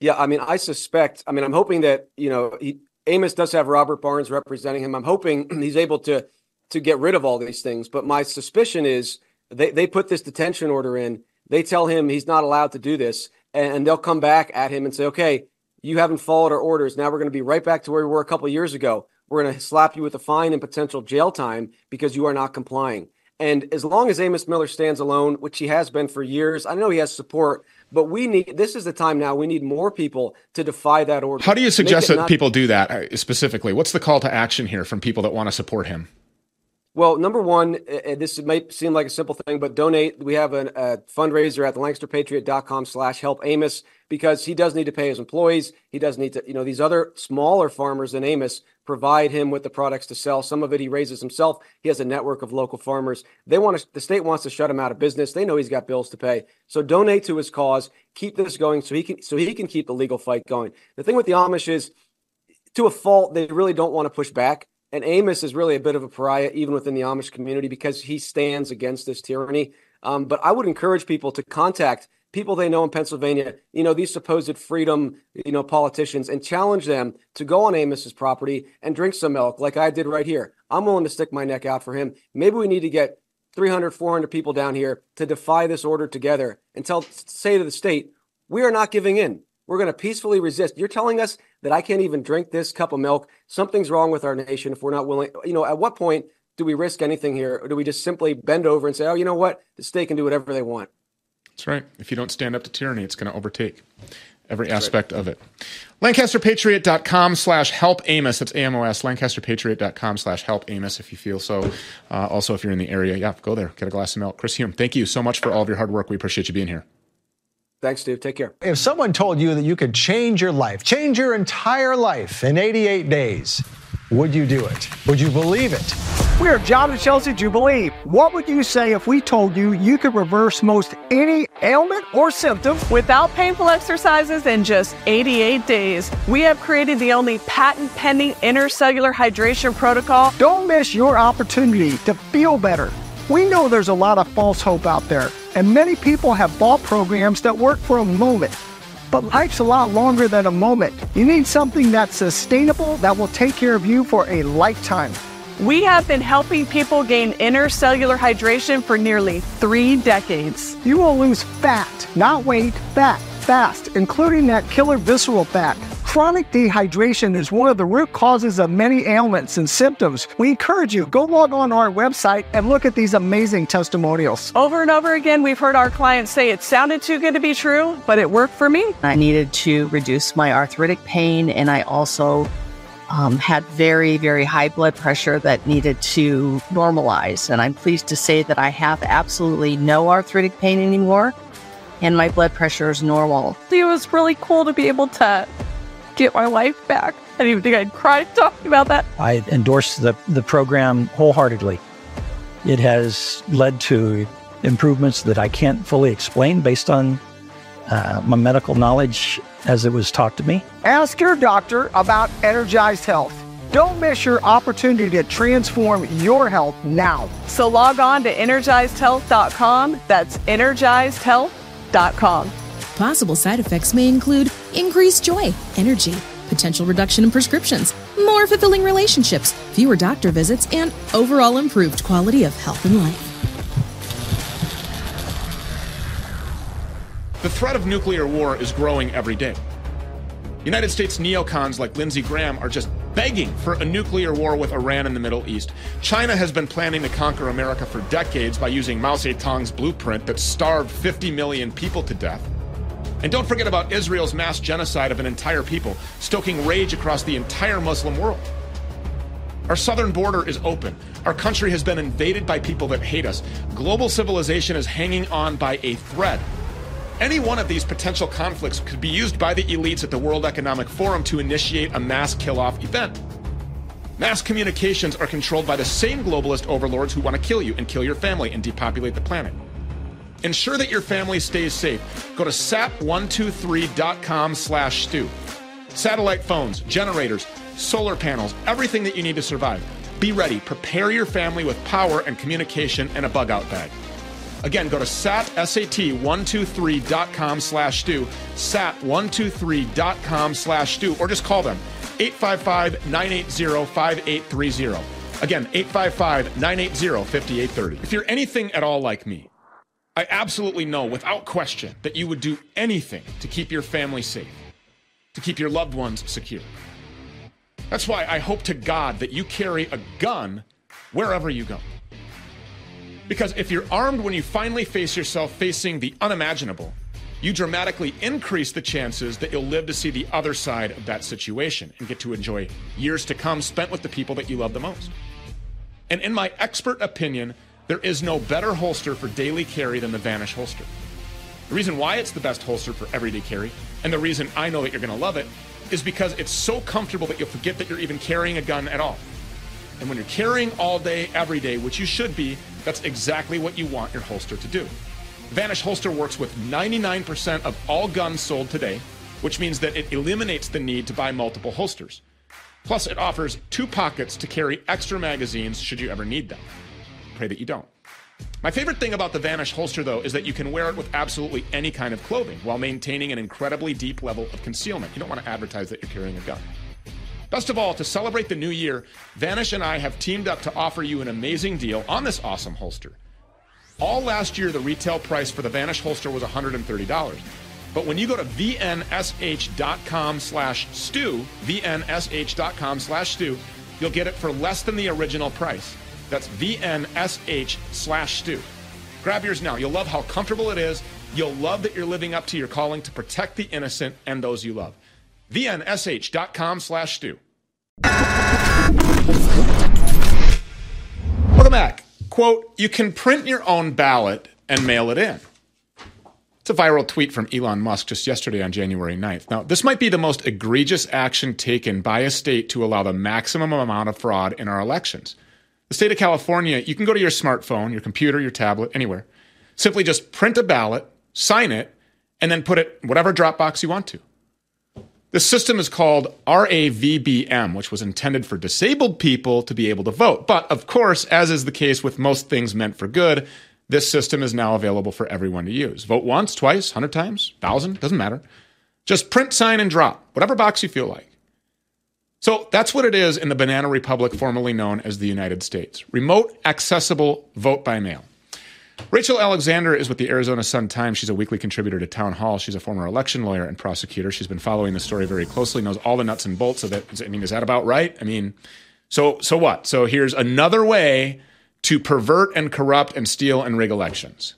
Yeah, I mean, I suspect. I mean, I'm hoping that you know he, Amos does have Robert Barnes representing him. I'm hoping he's able to to get rid of all these things. But my suspicion is they they put this detention order in. They tell him he's not allowed to do this, and they'll come back at him and say, "Okay, you haven't followed our orders. Now we're going to be right back to where we were a couple years ago. We're going to slap you with a fine and potential jail time because you are not complying." And as long as Amos Miller stands alone, which he has been for years, I know he has support, but we need this is the time now. We need more people to defy that order. How do you suggest that not- people do that uh, specifically? What's the call to action here from people that want to support him? Well, number one, uh, uh, this might seem like a simple thing, but donate. We have a, a fundraiser at the LancasterPatriot.com slash help Amos because he does need to pay his employees. He does need to, you know, these other smaller farmers than Amos provide him with the products to sell. Some of it he raises himself. He has a network of local farmers. They want to, the state wants to shut him out of business. They know he's got bills to pay. So donate to his cause. Keep this going so he can, so he can keep the legal fight going. The thing with the Amish is, to a fault, they really don't want to push back. And Amos is really a bit of a pariah, even within the Amish community, because he stands against this tyranny. Um, but I would encourage people to contact people they know in Pennsylvania, you know, these supposed freedom, you know, politicians, and challenge them to go on Amos's property and drink some milk, like I did right here. I'm willing to stick my neck out for him. Maybe we need to get 300, 400 people down here to defy this order together and tell, say to the state, we are not giving in. We're going to peacefully resist. You're telling us that I can't even drink this cup of milk. Something's wrong with our nation if we're not willing. You know, at what point do we risk anything here? Or do we just simply bend over and say, oh, you know what? The state can do whatever they want? That's right. If you don't stand up to tyranny, it's going to overtake every That's aspect right. of it. LancasterPatriot.com slash help Amos. That's AMOS. LancasterPatriot.com slash help Amos if you feel so. Uh, also, if you're in the area, yeah, go there, get a glass of milk. Chris Hume, thank you so much for all of your hard work. We appreciate you being here. Thanks, Steve. Take care. If someone told you that you could change your life, change your entire life in 88 days, would you do it? Would you believe it? We're John and Chelsea Jubilee. What would you say if we told you you could reverse most any ailment or symptom without painful exercises in just 88 days? We have created the only patent pending intercellular hydration protocol. Don't miss your opportunity to feel better. We know there's a lot of false hope out there and many people have bought programs that work for a moment. But life's a lot longer than a moment. You need something that's sustainable that will take care of you for a lifetime. We have been helping people gain intercellular hydration for nearly three decades. You will lose fat, not weight, fat, fast, including that killer visceral fat. Chronic dehydration is one of the root causes of many ailments and symptoms. We encourage you, go log on our website and look at these amazing testimonials. Over and over again, we've heard our clients say it sounded too good to be true, but it worked for me. I needed to reduce my arthritic pain, and I also um, had very, very high blood pressure that needed to normalize. And I'm pleased to say that I have absolutely no arthritic pain anymore, and my blood pressure is normal. It was really cool to be able to get my life back. I didn't even think I'd cry talking about that. I endorse the, the program wholeheartedly. It has led to improvements that I can't fully explain based on uh, my medical knowledge as it was taught to me. Ask your doctor about Energized Health. Don't miss your opportunity to transform your health now. So log on to energizedhealth.com. That's energizedhealth.com. Possible side effects may include increased joy, energy, potential reduction in prescriptions, more fulfilling relationships, fewer doctor visits, and overall improved quality of health and life. The threat of nuclear war is growing every day. United States neocons like Lindsey Graham are just begging for a nuclear war with Iran in the Middle East. China has been planning to conquer America for decades by using Mao Zedong's blueprint that starved 50 million people to death. And don't forget about Israel's mass genocide of an entire people, stoking rage across the entire Muslim world. Our southern border is open. Our country has been invaded by people that hate us. Global civilization is hanging on by a thread. Any one of these potential conflicts could be used by the elites at the World Economic Forum to initiate a mass kill off event. Mass communications are controlled by the same globalist overlords who want to kill you and kill your family and depopulate the planet. Ensure that your family stays safe. Go to sat123.com slash stew. Satellite phones, generators, solar panels, everything that you need to survive. Be ready. Prepare your family with power and communication and a bug out bag. Again, go to sat, sat123.com slash stew, sat123.com slash stew, or just call them 855-980-5830. Again, 855-980-5830. If you're anything at all like me, I absolutely know without question that you would do anything to keep your family safe, to keep your loved ones secure. That's why I hope to God that you carry a gun wherever you go. Because if you're armed when you finally face yourself facing the unimaginable, you dramatically increase the chances that you'll live to see the other side of that situation and get to enjoy years to come spent with the people that you love the most. And in my expert opinion, there is no better holster for daily carry than the Vanish holster. The reason why it's the best holster for everyday carry, and the reason I know that you're going to love it, is because it's so comfortable that you'll forget that you're even carrying a gun at all. And when you're carrying all day, every day, which you should be, that's exactly what you want your holster to do. Vanish Holster works with 99% of all guns sold today, which means that it eliminates the need to buy multiple holsters. Plus, it offers two pockets to carry extra magazines should you ever need them. Pray that you don't. My favorite thing about the Vanish holster, though, is that you can wear it with absolutely any kind of clothing while maintaining an incredibly deep level of concealment. You don't want to advertise that you're carrying a gun. Best of all, to celebrate the new year, Vanish and I have teamed up to offer you an amazing deal on this awesome holster. All last year, the retail price for the Vanish holster was $130. But when you go to vnsh.com slash stew, vnsh.com slash stew, you'll get it for less than the original price. That's vnsh slash stew. Grab yours now. You'll love how comfortable it is. You'll love that you're living up to your calling to protect the innocent and those you love. vnsh.com slash stew. Welcome back. Quote, you can print your own ballot and mail it in. It's a viral tweet from Elon Musk just yesterday on January 9th. Now, this might be the most egregious action taken by a state to allow the maximum amount of fraud in our elections. The state of California, you can go to your smartphone, your computer, your tablet, anywhere. Simply just print a ballot, sign it, and then put it whatever Dropbox you want to. The system is called RAVBM, which was intended for disabled people to be able to vote. But of course, as is the case with most things meant for good, this system is now available for everyone to use. Vote once, twice, 100 times, 1,000, doesn't matter. Just print, sign, and drop, whatever box you feel like. So that's what it is in the Banana Republic, formerly known as the United States remote accessible vote by mail. Rachel Alexander is with the Arizona Sun Times. She's a weekly contributor to Town Hall. She's a former election lawyer and prosecutor. She's been following the story very closely, knows all the nuts and bolts of it. I mean, is that about right? I mean, so so what? So here's another way to pervert and corrupt and steal and rig elections.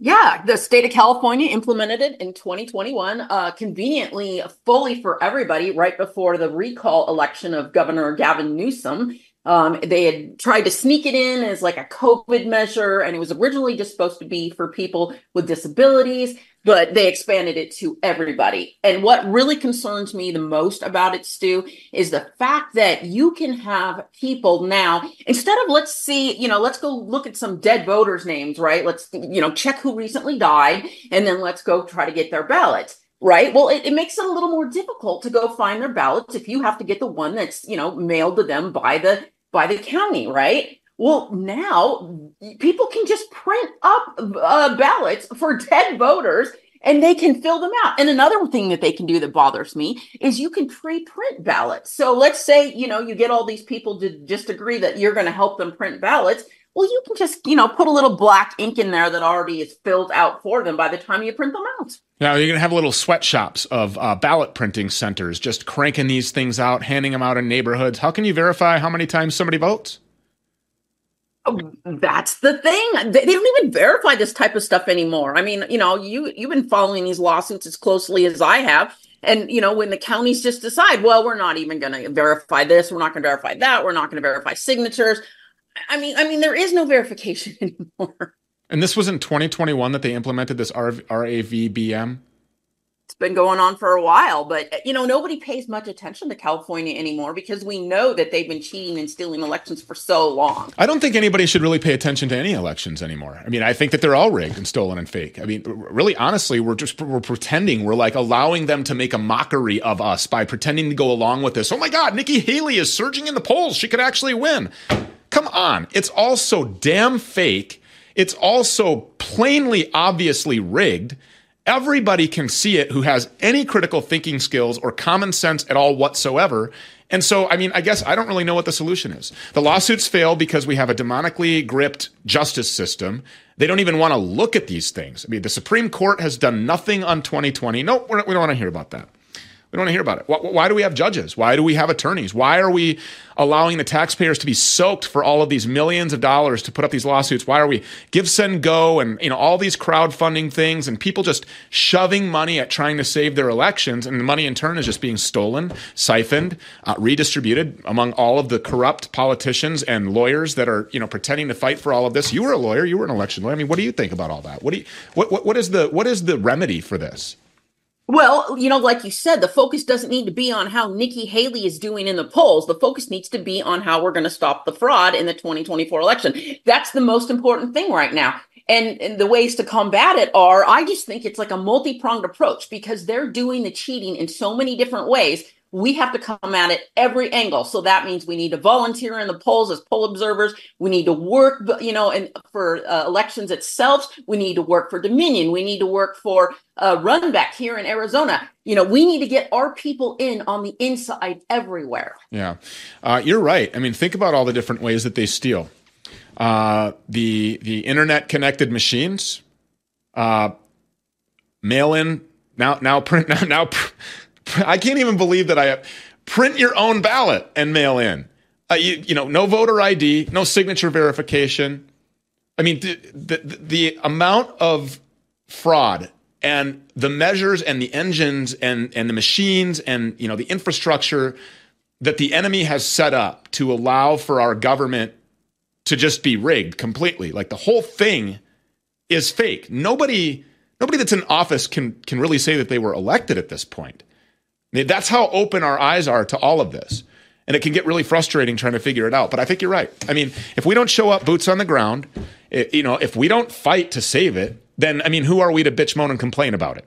Yeah, the state of California implemented it in 2021, uh, conveniently fully for everybody right before the recall election of Governor Gavin Newsom. Um, they had tried to sneak it in as like a COVID measure, and it was originally just supposed to be for people with disabilities, but they expanded it to everybody. And what really concerns me the most about it, Stew, is the fact that you can have people now, instead of let's see, you know, let's go look at some dead voters' names, right? Let's, you know, check who recently died, and then let's go try to get their ballots right well it, it, makes it a little more difficult to go find their ballots if you have to get the one that's you know mailed to them by the by the county, right? Well, now people can just print up uh, ballots for dead voters and they can fill them out. And another thing that they can do that bothers me is you can pre-print ballots. So let's say, you know, you get all these people to just agree that you're going to help them print ballots. Well, you can just, you know, put a little black ink in there that already is filled out for them by the time you print them out. Now you're going to have little sweatshops of uh, ballot printing centers just cranking these things out, handing them out in neighborhoods. How can you verify how many times somebody votes? Oh, that's the thing. They, they don't even verify this type of stuff anymore. I mean, you know, you you've been following these lawsuits as closely as I have. And you know, when the counties just decide, well, we're not even going to verify this, we're not going to verify that, we're not going to verify signatures. I mean, I mean, there is no verification anymore. And this was in 2021 that they implemented this RAVBM. It's been going on for a while, but you know, nobody pays much attention to California anymore because we know that they've been cheating and stealing elections for so long. I don't think anybody should really pay attention to any elections anymore. I mean, I think that they're all rigged and stolen and fake. I mean, really honestly, we're just we're pretending. We're like allowing them to make a mockery of us by pretending to go along with this. Oh my god, Nikki Haley is surging in the polls. She could actually win. Come on. It's all so damn fake. It's all so plainly obviously rigged Everybody can see it who has any critical thinking skills or common sense at all whatsoever. And so, I mean, I guess I don't really know what the solution is. The lawsuits fail because we have a demonically gripped justice system. They don't even want to look at these things. I mean, the Supreme Court has done nothing on 2020. No, we don't want to hear about that. We don't want to hear about it. Why, why, do we have judges? Why do we have attorneys? Why are we allowing the taxpayers to be soaked for all of these millions of dollars to put up these lawsuits? Why are we give, send, go, and you know all these crowdfunding things, and people just shoving money at trying to save their elections, and the money in turn is just being stolen, siphoned, uh, redistributed among all of the corrupt politicians and lawyers that are you know pretending to fight for all of this. You were a lawyer. You were an election lawyer. I mean, what do you think about all that? What do you what, what, what is the what is the remedy for this? Well, you know, like you said, the focus doesn't need to be on how Nikki Haley is doing in the polls. The focus needs to be on how we're going to stop the fraud in the 2024 election. That's the most important thing right now. And, and, the ways to combat it are, I just think it's like a multi pronged approach because they're doing the cheating in so many different ways we have to come at it every angle. So that means we need to volunteer in the polls as poll observers. We need to work, you know, and for uh, elections itself. We need to work for Dominion. We need to work for uh, Runbeck here in Arizona. You know, we need to get our people in on the inside everywhere. Yeah, uh, you're right. I mean, think about all the different ways that they steal. Uh, the the internet connected machines, uh, mail in now now print now now I can't even believe that I have print your own ballot and mail in. Uh, you, you, know, no voter ID, no signature verification. I mean, the, the, the amount of fraud and the measures and the engines and, and the machines and you know the infrastructure that the enemy has set up to allow for our government to just be rigged completely. Like the whole thing is fake. Nobody nobody that's in office can can really say that they were elected at this point. That's how open our eyes are to all of this. And it can get really frustrating trying to figure it out. But I think you're right. I mean, if we don't show up boots on the ground, it, you know, if we don't fight to save it, then I mean, who are we to bitch, moan, and complain about it?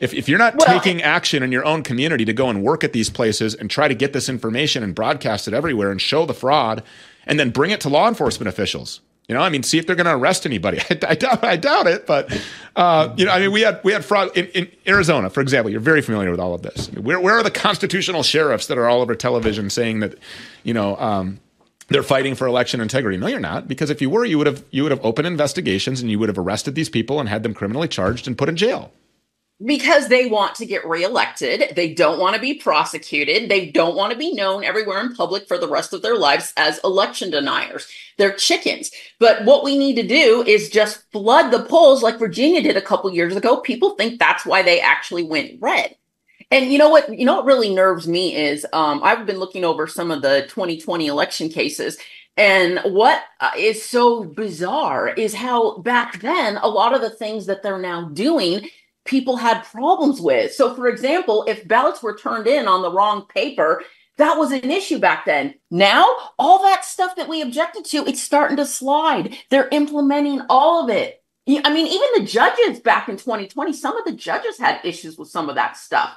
If, if you're not well, taking action in your own community to go and work at these places and try to get this information and broadcast it everywhere and show the fraud and then bring it to law enforcement officials, you know, I mean, see if they're going to arrest anybody. I, I, doubt, I doubt it, but uh, you know, I mean, we had we had fraud in, in, Arizona, for example. You're very familiar with all of this. I mean, where where are the constitutional sheriffs that are all over television saying that, you know, um, they're fighting for election integrity? No, you're not, because if you were, you would have you would have opened investigations and you would have arrested these people and had them criminally charged and put in jail because they want to get reelected. They don't want to be prosecuted. They don't want to be known everywhere in public for the rest of their lives as election deniers. They're chickens. But what we need to do is just flood the polls like Virginia did a couple years ago. People think that's why they actually went red. And you know what? You know what really nerves me is um, I've been looking over some of the 2020 election cases, and what uh, so bizarre is how back then a lot of the things that they're now doing people had problems with. So, for example, if ballots were turned in on the wrong paper, that was an issue back then. Now, all that stuff that we objected to, it's starting to slide. They're implementing all of it. I mean, even the judges back in 2020, some of the judges had issues with some of that stuff.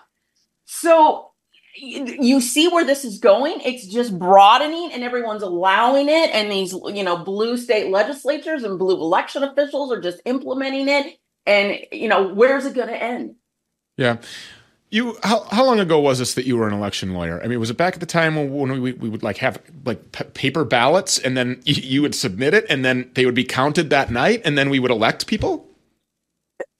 So, you see where this is going it's just broadening and everyone's allowing it and these you know blue state legislatures and blue election officials are just implementing it and you know where's it going to end? Yeah. You how, how long ago was this that you were an election lawyer? I mean was it back at the time when we, we would like have like p- paper ballots and then you would submit it and then they would be counted that night and then we would elect people?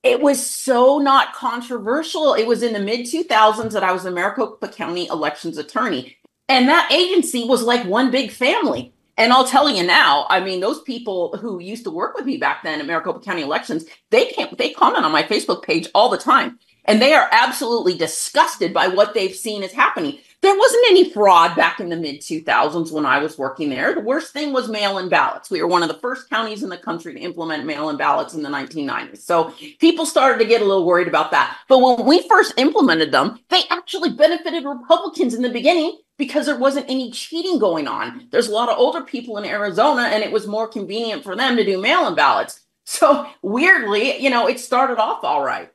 It was so not controversial. It was in the mid 2000s that i was the maricopa county elections attorney. And that agency was like one big family and I'll tell you now, I mean, those people who used to work with me back then at Maricopa County elections, they can't, they comment on my Facebook page all the time. And they are absolutely disgusted by what they've seen is happening. There wasn't any fraud back in the mid 2000s when I was working there. The worst thing was mail in ballots. We were one of the first counties in the country to implement mail in ballots in the 1990s. So people started to get a little worried about that. But when we first implemented them, they actually benefited Republicans in the beginning because there wasn't any cheating going on. There's a lot of older people in Arizona, and it was more convenient for them to do mail in ballots. So weirdly, you know, it started off all right.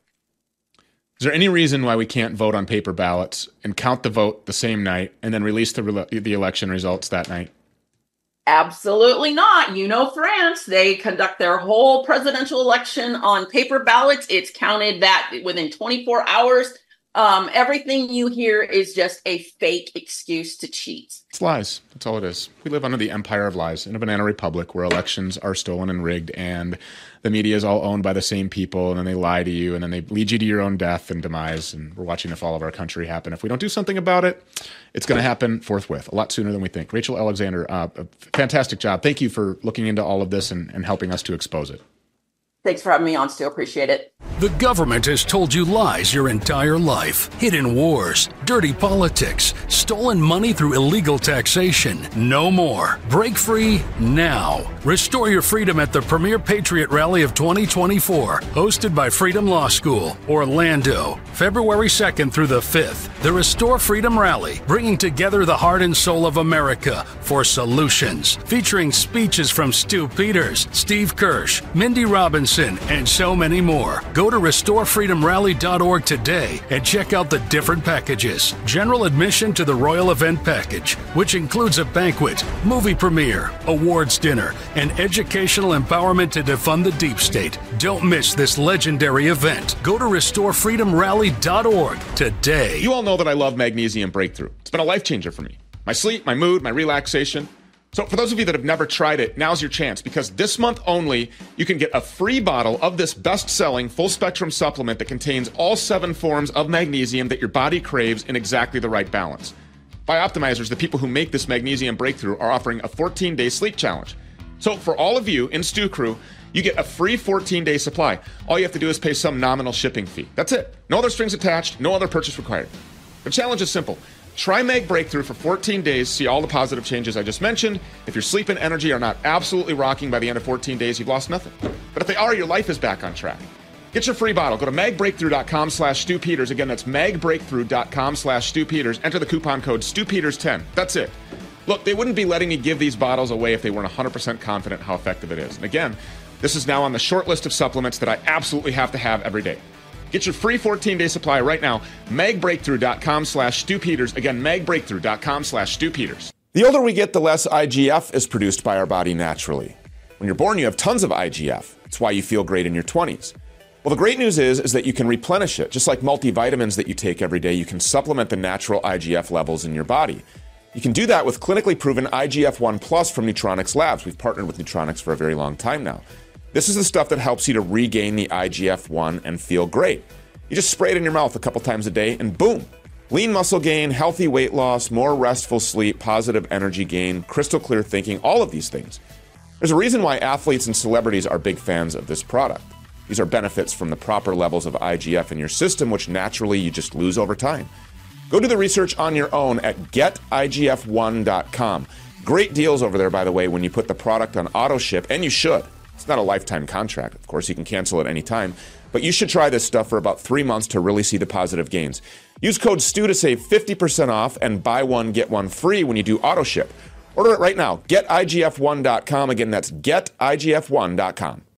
Is there any reason why we can't vote on paper ballots and count the vote the same night and then release the, re- the election results that night? Absolutely not. You know, France, they conduct their whole presidential election on paper ballots. It's counted that within 24 hours. Um, everything you hear is just a fake excuse to cheat. It's lies. That's all it is. We live under the empire of lies in a banana republic where elections are stolen and rigged, and the media is all owned by the same people, and then they lie to you, and then they lead you to your own death and demise. And we're watching the fall of our country happen. If we don't do something about it, it's going to happen forthwith, a lot sooner than we think. Rachel Alexander, uh, fantastic job. Thank you for looking into all of this and, and helping us to expose it. Thanks for having me on, Stew. Appreciate it. The government has told you lies your entire life hidden wars, dirty politics, stolen money through illegal taxation. No more. Break free now. Restore your freedom at the premier Patriot Rally of 2024, hosted by Freedom Law School, Orlando, February 2nd through the 5th. The Restore Freedom Rally, bringing together the heart and soul of America for solutions, featuring speeches from Stew Peters, Steve Kirsch, Mindy Robinson, and so many more. Go to restorefreedomrally.org today and check out the different packages. General admission to the Royal Event Package, which includes a banquet, movie premiere, awards dinner, and educational empowerment to defund the deep state. Don't miss this legendary event. Go to restorefreedomrally.org today. You all know that I love Magnesium Breakthrough. It's been a life changer for me. My sleep, my mood, my relaxation. So, for those of you that have never tried it, now's your chance because this month only, you can get a free bottle of this best selling full spectrum supplement that contains all seven forms of magnesium that your body craves in exactly the right balance. Bioptimizers, the people who make this magnesium breakthrough, are offering a 14 day sleep challenge. So, for all of you in Stew Crew, you get a free 14 day supply. All you have to do is pay some nominal shipping fee. That's it. No other strings attached, no other purchase required. The challenge is simple. Try Mag Breakthrough for 14 days, see all the positive changes I just mentioned. If your sleep and energy are not absolutely rocking by the end of 14 days, you've lost nothing. But if they are, your life is back on track. Get your free bottle. Go to magbreakthrough.com slash Stew Peters. Again, that's magbreakthrough.com slash Stew Peters. Enter the coupon code StewPeters10. That's it. Look, they wouldn't be letting me give these bottles away if they weren't 100% confident how effective it is. And again, this is now on the short list of supplements that I absolutely have to have every day. Get your free 14-day supply right now. Magbreakthrough.com slash Stew Peters. Again, magbreakthrough.com slash Stew Peters. The older we get, the less IGF is produced by our body naturally. When you're born, you have tons of IGF. It's why you feel great in your 20s. Well, the great news is, is that you can replenish it. Just like multivitamins that you take every day, you can supplement the natural IGF levels in your body. You can do that with clinically proven IGF-1 Plus from Nutronics Labs. We've partnered with Nutronics for a very long time now. This is the stuff that helps you to regain the IGF 1 and feel great. You just spray it in your mouth a couple times a day, and boom! Lean muscle gain, healthy weight loss, more restful sleep, positive energy gain, crystal clear thinking, all of these things. There's a reason why athletes and celebrities are big fans of this product. These are benefits from the proper levels of IGF in your system, which naturally you just lose over time. Go do the research on your own at getigf1.com. Great deals over there, by the way, when you put the product on auto ship, and you should. It's not a lifetime contract. Of course, you can cancel at any time. But you should try this stuff for about three months to really see the positive gains. Use code STEW to save 50% off and buy one, get one free when you do auto ship. Order it right now. GetIGF1.com. Again, that's GetIGF1.com.